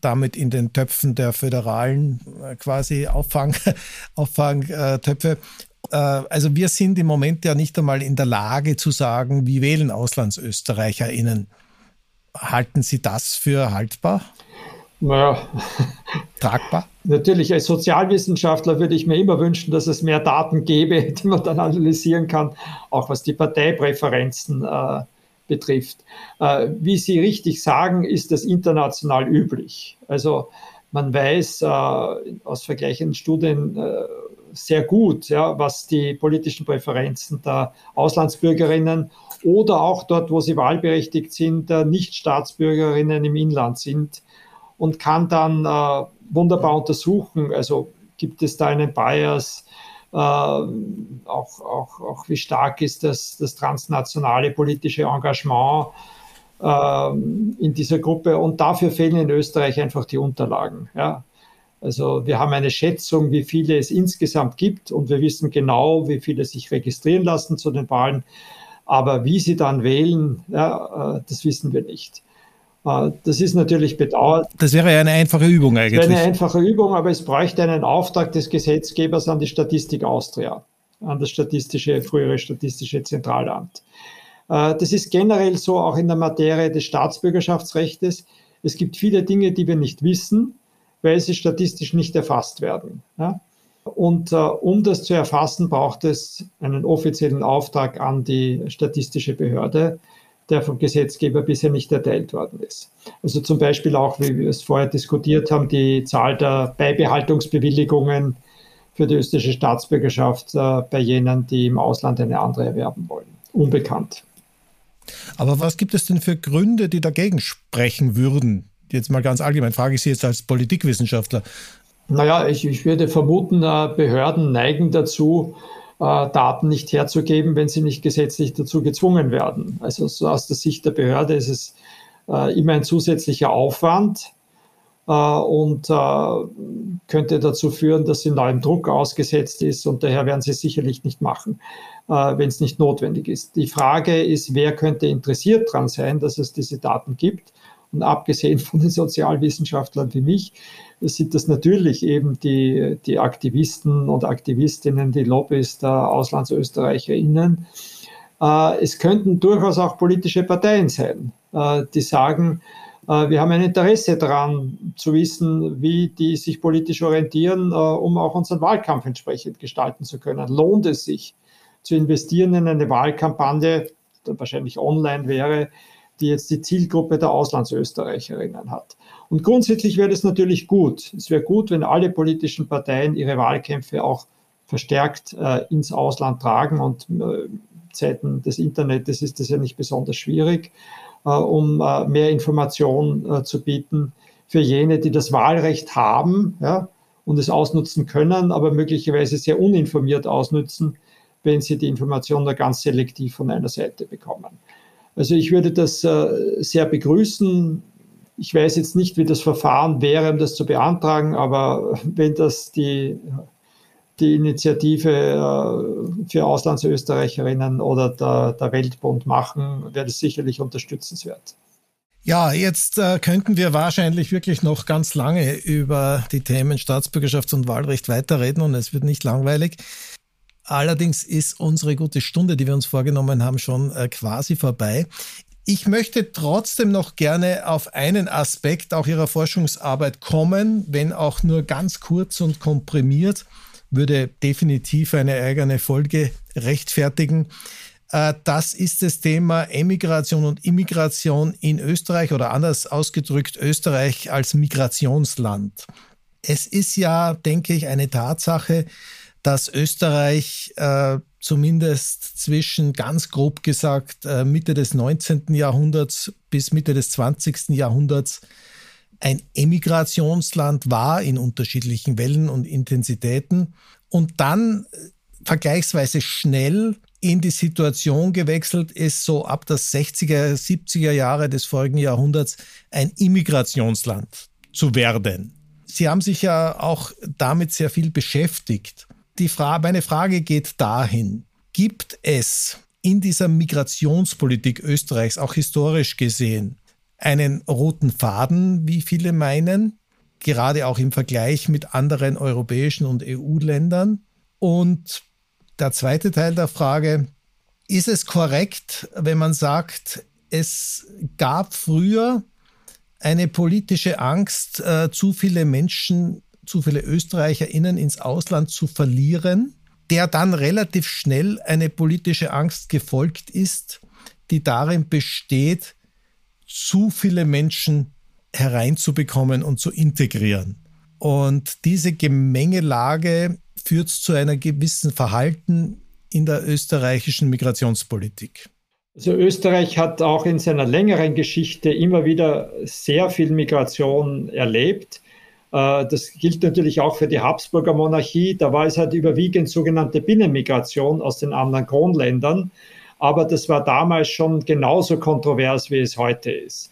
damit in den Töpfen der föderalen äh, quasi Auffang, Auffangtöpfe. äh, also wir sind im Moment ja nicht einmal in der Lage zu sagen, wie wählen AuslandsösterreicherInnen. Halten Sie das für haltbar? Naja. Tragbar? Natürlich, als Sozialwissenschaftler würde ich mir immer wünschen, dass es mehr Daten gäbe, die man dann analysieren kann, auch was die Parteipräferenzen äh, betrifft. Äh, wie Sie richtig sagen, ist das international üblich. Also man weiß äh, aus vergleichenden Studien äh, sehr gut, ja, was die politischen Präferenzen der Auslandsbürgerinnen oder auch dort, wo sie wahlberechtigt sind, der Nichtstaatsbürgerinnen im Inland sind und kann dann äh, wunderbar untersuchen, also gibt es da einen Bias, äh, auch, auch, auch wie stark ist das, das transnationale politische Engagement äh, in dieser Gruppe und dafür fehlen in Österreich einfach die Unterlagen. Ja. Also wir haben eine Schätzung, wie viele es insgesamt gibt und wir wissen genau, wie viele sich registrieren lassen zu den Wahlen. Aber wie sie dann wählen, ja, äh, das wissen wir nicht. Äh, das ist natürlich bedauert. Das wäre ja eine einfache Übung eigentlich. Das wäre eine einfache Übung, aber es bräuchte einen Auftrag des Gesetzgebers an die Statistik Austria, an das statistische, frühere statistische Zentralamt. Äh, das ist generell so auch in der Materie des Staatsbürgerschaftsrechts. Es gibt viele Dinge, die wir nicht wissen weil sie statistisch nicht erfasst werden. Ja? Und äh, um das zu erfassen, braucht es einen offiziellen Auftrag an die statistische Behörde, der vom Gesetzgeber bisher nicht erteilt worden ist. Also zum Beispiel auch, wie wir es vorher diskutiert haben, die Zahl der Beibehaltungsbewilligungen für die österreichische Staatsbürgerschaft äh, bei jenen, die im Ausland eine andere erwerben wollen. Unbekannt. Aber was gibt es denn für Gründe, die dagegen sprechen würden, Jetzt mal ganz allgemein, frage ich Sie jetzt als Politikwissenschaftler. Naja, ich, ich würde vermuten, äh, Behörden neigen dazu, äh, Daten nicht herzugeben, wenn sie nicht gesetzlich dazu gezwungen werden. Also so aus der Sicht der Behörde ist es äh, immer ein zusätzlicher Aufwand und könnte dazu führen, dass sie neuem Druck ausgesetzt ist und daher werden sie es sicherlich nicht machen, wenn es nicht notwendig ist. Die Frage ist, wer könnte interessiert daran sein, dass es diese Daten gibt und abgesehen von den Sozialwissenschaftlern wie mich, sind das natürlich eben die, die Aktivisten und Aktivistinnen, die Lobbys der AuslandsösterreicherInnen. Äh, es könnten durchaus auch politische Parteien sein, äh, die sagen, äh, wir haben ein Interesse daran zu wissen, wie die sich politisch orientieren, um auch unseren Wahlkampf entsprechend gestalten zu können. Lohnt es sich zu investieren in eine Wahlkampagne, die wahrscheinlich online wäre, die jetzt die Zielgruppe der Auslandsösterreicherinnen hat. Und grundsätzlich wäre das natürlich gut. Es wäre gut, wenn alle politischen Parteien ihre Wahlkämpfe auch verstärkt äh, ins Ausland tragen und äh, Zeiten des Internets ist das ja nicht besonders schwierig, äh, um äh, mehr Information äh, zu bieten für jene, die das Wahlrecht haben ja, und es ausnutzen können, aber möglicherweise sehr uninformiert ausnutzen, wenn sie die Information da ganz selektiv von einer Seite bekommen. Also ich würde das äh, sehr begrüßen. Ich weiß jetzt nicht, wie das Verfahren wäre, um das zu beantragen, aber wenn das die, die Initiative äh, für Auslandsösterreicherinnen oder der, der Weltbund machen, wäre das sicherlich unterstützenswert. Ja, jetzt äh, könnten wir wahrscheinlich wirklich noch ganz lange über die Themen Staatsbürgerschaft und Wahlrecht weiterreden und es wird nicht langweilig. Allerdings ist unsere gute Stunde, die wir uns vorgenommen haben, schon äh, quasi vorbei. Ich möchte trotzdem noch gerne auf einen Aspekt auch Ihrer Forschungsarbeit kommen, wenn auch nur ganz kurz und komprimiert, würde definitiv eine eigene Folge rechtfertigen. Äh, das ist das Thema Emigration und Immigration in Österreich oder anders ausgedrückt Österreich als Migrationsland. Es ist ja, denke ich, eine Tatsache, dass Österreich äh, zumindest zwischen, ganz grob gesagt, äh, Mitte des 19. Jahrhunderts bis Mitte des 20. Jahrhunderts ein Emigrationsland war in unterschiedlichen Wellen und Intensitäten und dann äh, vergleichsweise schnell in die Situation gewechselt ist, so ab das 60er, 70er Jahre des vorigen Jahrhunderts ein Immigrationsland zu werden. Sie haben sich ja auch damit sehr viel beschäftigt die Fra meine Frage geht dahin, gibt es in dieser Migrationspolitik Österreichs, auch historisch gesehen, einen roten Faden, wie viele meinen, gerade auch im Vergleich mit anderen europäischen und EU-Ländern? Und der zweite Teil der Frage, ist es korrekt, wenn man sagt, es gab früher eine politische Angst, äh, zu viele Menschen, zu viele ÖsterreicherInnen ins Ausland zu verlieren, der dann relativ schnell eine politische Angst gefolgt ist, die darin besteht, zu viele Menschen hereinzubekommen und zu integrieren. Und diese Gemengelage führt zu einer gewissen Verhalten in der österreichischen Migrationspolitik. Also Österreich hat auch in seiner längeren Geschichte immer wieder sehr viel Migration erlebt. Äh, das gilt natürlich auch für die Habsburger Monarchie. Da war es halt überwiegend sogenannte Binnenmigration aus den anderen Kronländern. Aber das war damals schon genauso kontrovers, wie es heute ist.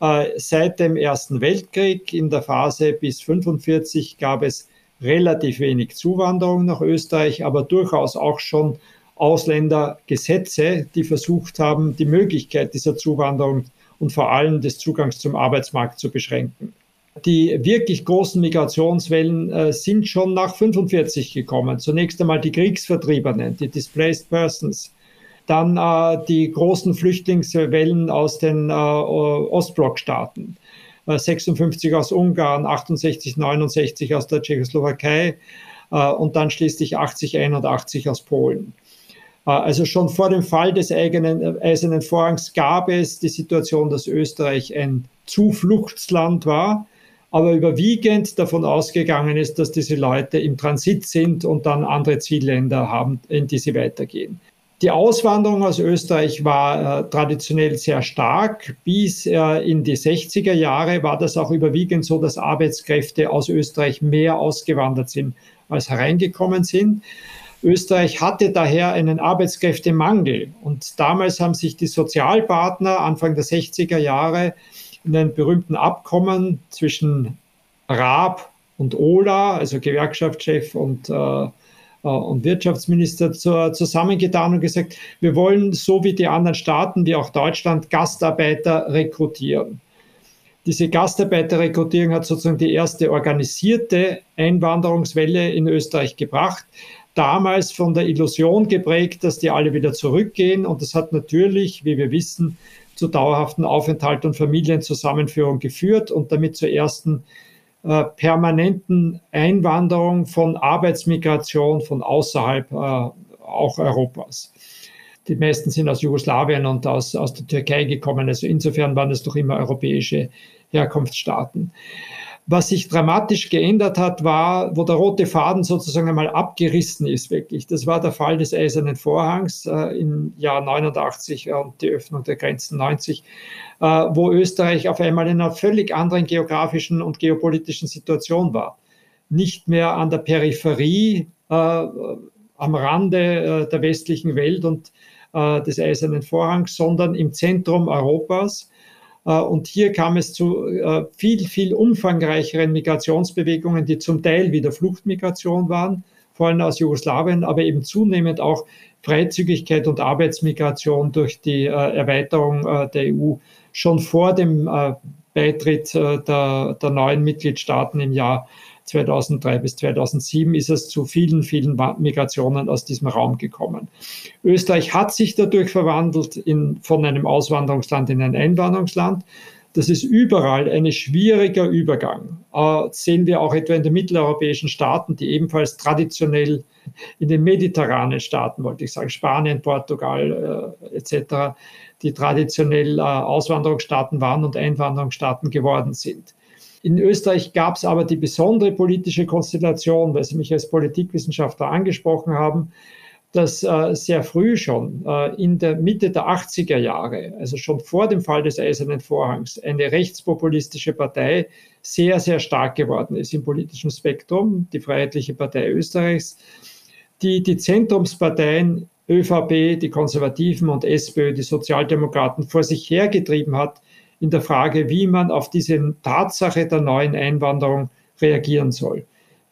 Äh, seit dem Ersten Weltkrieg in der Phase bis 1945 gab es relativ wenig Zuwanderung nach Österreich, aber durchaus auch schon Ausländergesetze, die versucht haben, die Möglichkeit dieser Zuwanderung und vor allem des Zugangs zum Arbeitsmarkt zu beschränken. Die wirklich großen Migrationswellen äh, sind schon nach 45 gekommen. Zunächst einmal die Kriegsvertriebenen, die Displaced Persons, dann äh, die großen Flüchtlingswellen aus den äh, Ostblockstaaten, 56 aus Ungarn, 68, 69 aus der Tschechoslowakei und dann schließlich 80, 81 aus Polen. Äh, also schon vor dem Fall des eigenen, äh, Eisernen Vorhangs gab es die Situation, dass Österreich ein Zufluchtsland war, aber überwiegend davon ausgegangen ist, dass diese Leute im Transit sind und dann andere Zielländer haben, in die sie weitergehen. Die Auswanderung aus Österreich war äh, traditionell sehr stark. Bis äh, in die 60er Jahre war das auch überwiegend so, dass Arbeitskräfte aus Österreich mehr ausgewandert sind, als hereingekommen sind. Österreich hatte daher einen Arbeitskräftemangel. Und damals haben sich die Sozialpartner Anfang der 60er Jahre in einem berühmten Abkommen zwischen Raab und Ola, also Gewerkschaftschef und, äh, äh, und Wirtschaftsminister, zu, zusammengetan und gesagt, wir wollen so wie die anderen Staaten, wie auch Deutschland, Gastarbeiter rekrutieren. Diese Gastarbeiterrekrutierung hat sozusagen die erste organisierte Einwanderungswelle in Österreich gebracht damals von der Illusion geprägt, dass die alle wieder zurückgehen. Und das hat natürlich, wie wir wissen, zu dauerhaften Aufenthalt und Familienzusammenführung geführt und damit zur ersten äh, permanenten Einwanderung von Arbeitsmigration von außerhalb äh, auch Europas. Die meisten sind aus Jugoslawien und aus, aus der Türkei gekommen. Also insofern waren es doch immer europäische Herkunftsstaaten. Was sich dramatisch geändert hat, war, wo der rote Faden sozusagen einmal abgerissen ist, wirklich. Das war der Fall des Eisernen Vorhangs äh, im Jahr 89 und die Öffnung der Grenzen 90, äh, wo Österreich auf einmal in einer völlig anderen geografischen und geopolitischen Situation war. Nicht mehr an der Peripherie, äh, am Rande äh, der westlichen Welt und äh, des Eisernen Vorhangs, sondern im Zentrum Europas äh, und hier kam es zu äh, viel, viel umfangreicheren Migrationsbewegungen, die zum Teil wieder Fluchtmigration waren, vor allem aus Jugoslawien, aber eben zunehmend auch Freizügigkeit und Arbeitsmigration durch die äh, Erweiterung der EU schon vor dem Beitritt der, der neuen Mitgliedstaaten im Jahr 2003 bis 2007 ist es zu vielen, vielen Migrationen aus diesem Raum gekommen. Österreich hat sich dadurch verwandelt in, von einem Auswanderungsland in ein Einwanderungsland. Das ist überall ein schwieriger Übergang. Äh, sehen wir auch etwa in den mitteleuropäischen Staaten, die ebenfalls traditionell in den mediterranen Staaten, wollte ich sagen, Spanien, Portugal äh, etc., die traditionell äh, Auswanderungsstaaten waren und Einwanderungsstaaten geworden sind. In Österreich gab es aber die besondere politische Konstellation, weil Sie mich als Politikwissenschaftler angesprochen haben, dass äh, sehr früh schon äh, in der Mitte der 80er Jahre, also schon vor dem Fall des Eisernen Vorhangs, eine rechtspopulistische Partei sehr, sehr stark geworden ist im politischen Spektrum, die Freiheitliche Partei Österreichs, die die Zentrumsparteien ÖVP, die Konservativen und SPÖ, die Sozialdemokraten vor sich hergetrieben hat in der Frage, wie man auf diese Tatsache der neuen Einwanderung reagieren soll.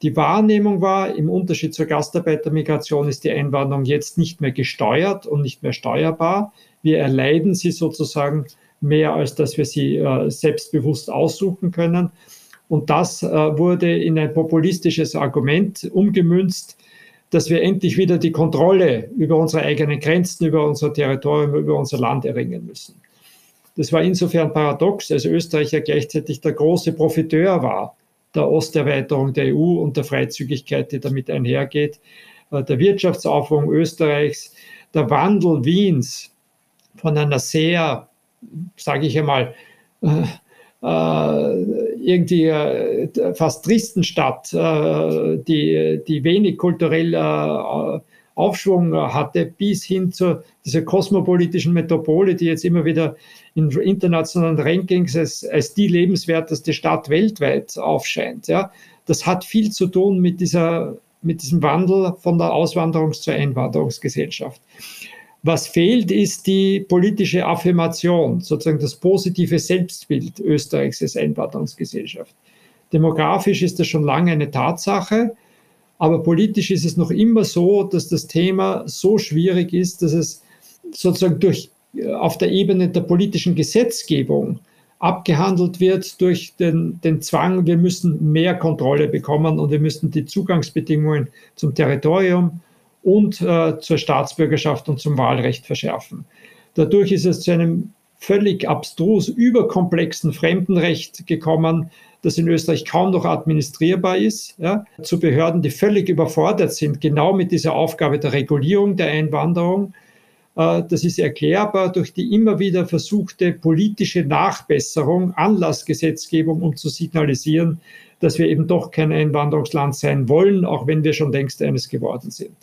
Die Wahrnehmung war, im Unterschied zur Gastarbeitermigration ist die Einwanderung jetzt nicht mehr gesteuert und nicht mehr steuerbar. Wir erleiden sie sozusagen mehr, als dass wir sie äh, selbstbewusst aussuchen können. Und das äh, wurde in ein populistisches Argument umgemünzt, dass wir endlich wieder die Kontrolle über unsere eigenen Grenzen, über unser Territorium, über unser Land erringen müssen. Das war insofern paradox, als Österreich ja gleichzeitig der große Profiteur war der Osterweiterung der EU und der Freizügigkeit, die damit einhergeht, äh, der Wirtschaftsaufschwung Österreichs, der Wandel Wiens von einer sehr, sage ich einmal, äh, äh, irgendwie fast tristen Stadt, die, die wenig kultureller Aufschwung hatte, bis hin zu dieser kosmopolitischen Metropole, die jetzt immer wieder in internationalen Rankings als, als die lebenswerteste Stadt weltweit aufscheint. Ja. Das hat viel zu tun mit, dieser, mit diesem Wandel von der Auswanderungs- zur Einwanderungsgesellschaft. Was fehlt, ist die politische Affirmation, sozusagen das positive Selbstbild Österreichs als Einwanderungsgesellschaft. Demografisch ist das schon lange eine Tatsache, aber politisch ist es noch immer so, dass das Thema so schwierig ist, dass es sozusagen durch, äh, auf der Ebene der politischen Gesetzgebung abgehandelt wird durch den, den Zwang, wir müssen mehr Kontrolle bekommen und wir müssen die Zugangsbedingungen zum Territorium und äh, zur Staatsbürgerschaft und zum Wahlrecht verschärfen. Dadurch ist es zu einem völlig abstrus überkomplexen Fremdenrecht gekommen, das in Österreich kaum noch administrierbar ist, ja, zu Behörden, die völlig überfordert sind, genau mit dieser Aufgabe der Regulierung der Einwanderung. Äh, das ist erklärbar durch die immer wieder versuchte politische Nachbesserung, Anlassgesetzgebung, um zu signalisieren, dass wir eben doch kein Einwanderungsland sein wollen, auch wenn wir schon längst eines geworden sind.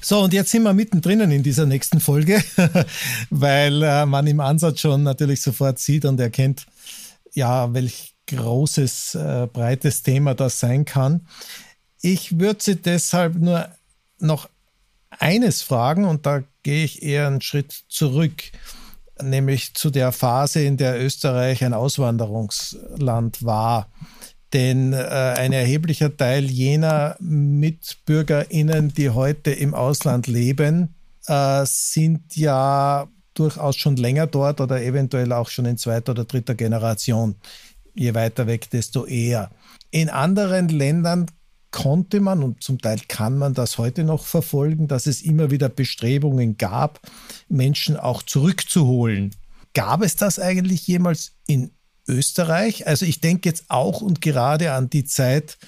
So, und jetzt sind wir mittendrin in dieser nächsten Folge, weil äh, man im Ansatz schon natürlich sofort sieht und erkennt, ja, welch großes, äh, breites Thema das sein kann. Ich würde Sie deshalb nur noch eines fragen und da gehe ich eher einen Schritt zurück, nämlich zu der Phase, in der Österreich ein Auswanderungsland war. Denn äh, ein erheblicher Teil jener MitbürgerInnen, die heute im Ausland leben, äh, sind ja durchaus schon länger dort oder eventuell auch schon in zweiter oder dritter Generation. Je weiter weg, desto eher. In anderen Ländern konnte man und zum Teil kann man das heute noch verfolgen, dass es immer wieder Bestrebungen gab, Menschen auch zurückzuholen. Gab es das eigentlich jemals in Österreich. Also ich denke jetzt auch und gerade an die Zeit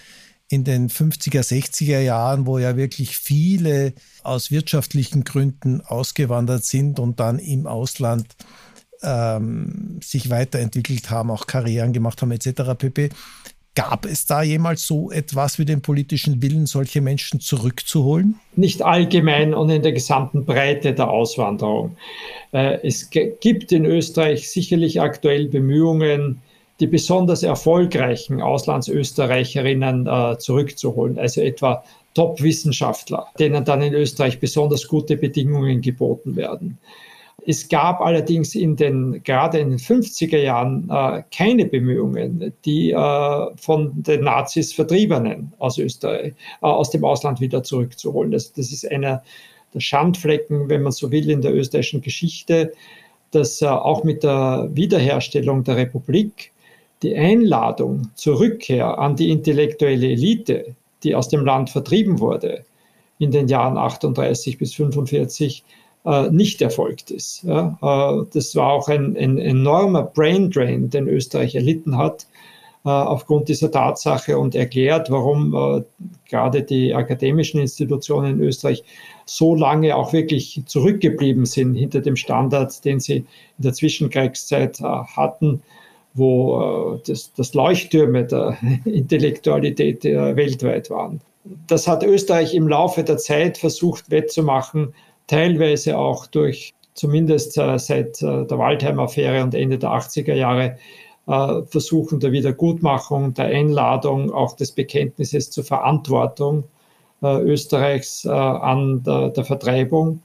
in den 50er, 60er Jahren, wo ja wirklich viele aus wirtschaftlichen Gründen ausgewandert sind und dann im Ausland ähm, sich weiterentwickelt haben, auch Karrieren gemacht haben etc. pp. Gab es da jemals so etwas wie den politischen Willen, solche Menschen zurückzuholen? Nicht allgemein und in der gesamten Breite der Auswanderung. Äh, es gibt in Österreich sicherlich aktuell Bemühungen, die besonders erfolgreichen Auslandsösterreicherinnen äh, zurückzuholen, also etwa Top-Wissenschaftler, denen dann in Österreich besonders gute Bedingungen geboten werden. Es gab allerdings in den, gerade in den 50er Jahren äh, keine Bemühungen, die äh, von den Nazis Vertriebenen aus Österreich, äh, aus dem Ausland wieder zurückzuholen. Das, das ist einer der Schandflecken, wenn man so will, in der österreichischen Geschichte, dass äh, auch mit der Wiederherstellung der Republik die Einladung zur Rückkehr an die intellektuelle Elite, die aus dem Land vertrieben wurde, in den Jahren 38 bis 45 äh, nicht erfolgt ist. Äh, das war auch ein, ein enormer Brain Drain, den Österreich erlitten hat äh, aufgrund dieser Tatsache und erklärt, warum äh, gerade die akademischen Institutionen in Österreich so lange auch wirklich zurückgeblieben sind hinter dem Standard, den sie in der Zwischenkriegszeit äh, hatten, wo äh, das, das Leuchttürme der Intellektualität weltweit waren. Das hat Österreich im Laufe der Zeit versucht wettzumachen teilweise auch durch zumindest äh, seit äh, der Waldheim-Affäre und Ende der 80er Jahre äh, Versuchen der Wiedergutmachung, der Einladung, auch des Bekenntnisses zur Verantwortung Österreichs an der, der, Vertreibung.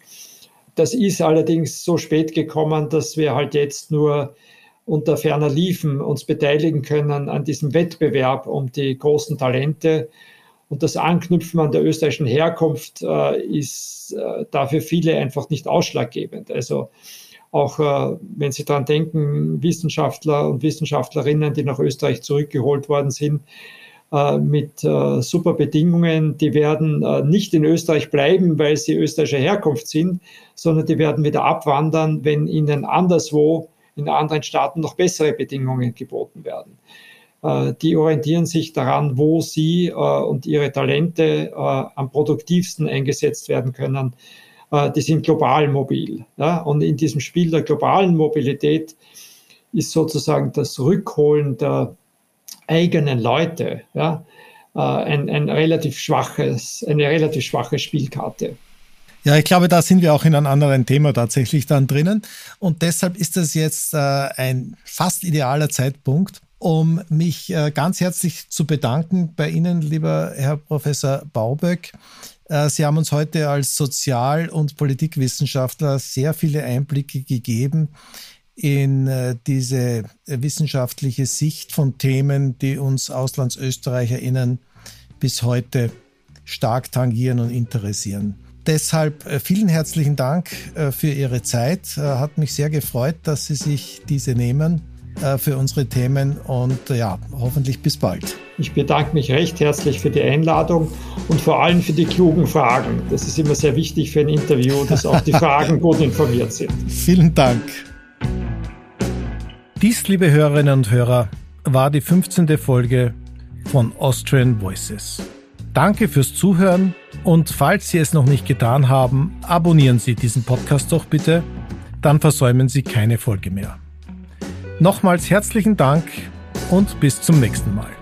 Das ist allerdings so spät gekommen, dass wir halt jetzt nur unter ferner Liefen uns beteiligen können an diesem Wettbewerb um die großen Talente und das Anknüpfen an der österreichischen Herkunft äh, ist äh, dafür viele einfach nicht ausschlaggebend. Also auch äh, wenn Sie daran denken, Wissenschaftler und Wissenschaftlerinnen, die nach Österreich zurückgeholt worden sind, äh, mit äh, super Bedingungen, die werden äh, nicht in Österreich bleiben, weil sie österreichischer Herkunft sind, sondern die werden wieder abwandern, wenn ihnen anderswo in anderen Staaten noch bessere Bedingungen geboten werden. Äh, die orientieren sich daran, wo sie äh, und ihre Talente am produktivsten eingesetzt werden können. Die sind global mobil. Und in diesem Spiel der globalen Mobilität ist sozusagen das Rückholen der eigenen Leute, äh, ein, ein relativ schwaches, eine relativ schwache Spielkarte. Ja, ich glaube, da sind wir auch in einem anderen Thema tatsächlich dann drinnen. Und deshalb ist das jetzt äh, ein fast idealer Zeitpunkt, um mich äh, ganz herzlich zu bedanken bei Ihnen, lieber Herr Professor Bauböck. Äh, Sie haben uns heute als Sozial- und Politikwissenschaftler sehr viele Einblicke gegeben in äh, diese wissenschaftliche Sicht von Themen, die uns AuslandsösterreicherInnen bis heute stark tangieren und interessieren. Deshalb vielen herzlichen Dank für Ihre Zeit. Hat mich sehr gefreut, dass Sie sich diese nehmen für unsere Themen und ja, hoffentlich bis bald. Ich bedanke mich recht herzlich für die Einladung und vor allem für die klugen Fragen. Das ist immer sehr wichtig für ein Interview, dass auch die Fragen gut informiert sind. Vielen Dank. Dies, liebe Hörerinnen und Hörer, war die 15. Folge von Austrian Voices. Danke fürs Zuhören und falls Sie es noch nicht getan haben, abonnieren Sie diesen Podcast doch bitte, dann versäumen Sie keine Folge mehr. Nochmals herzlichen Dank und bis zum nächsten Mal.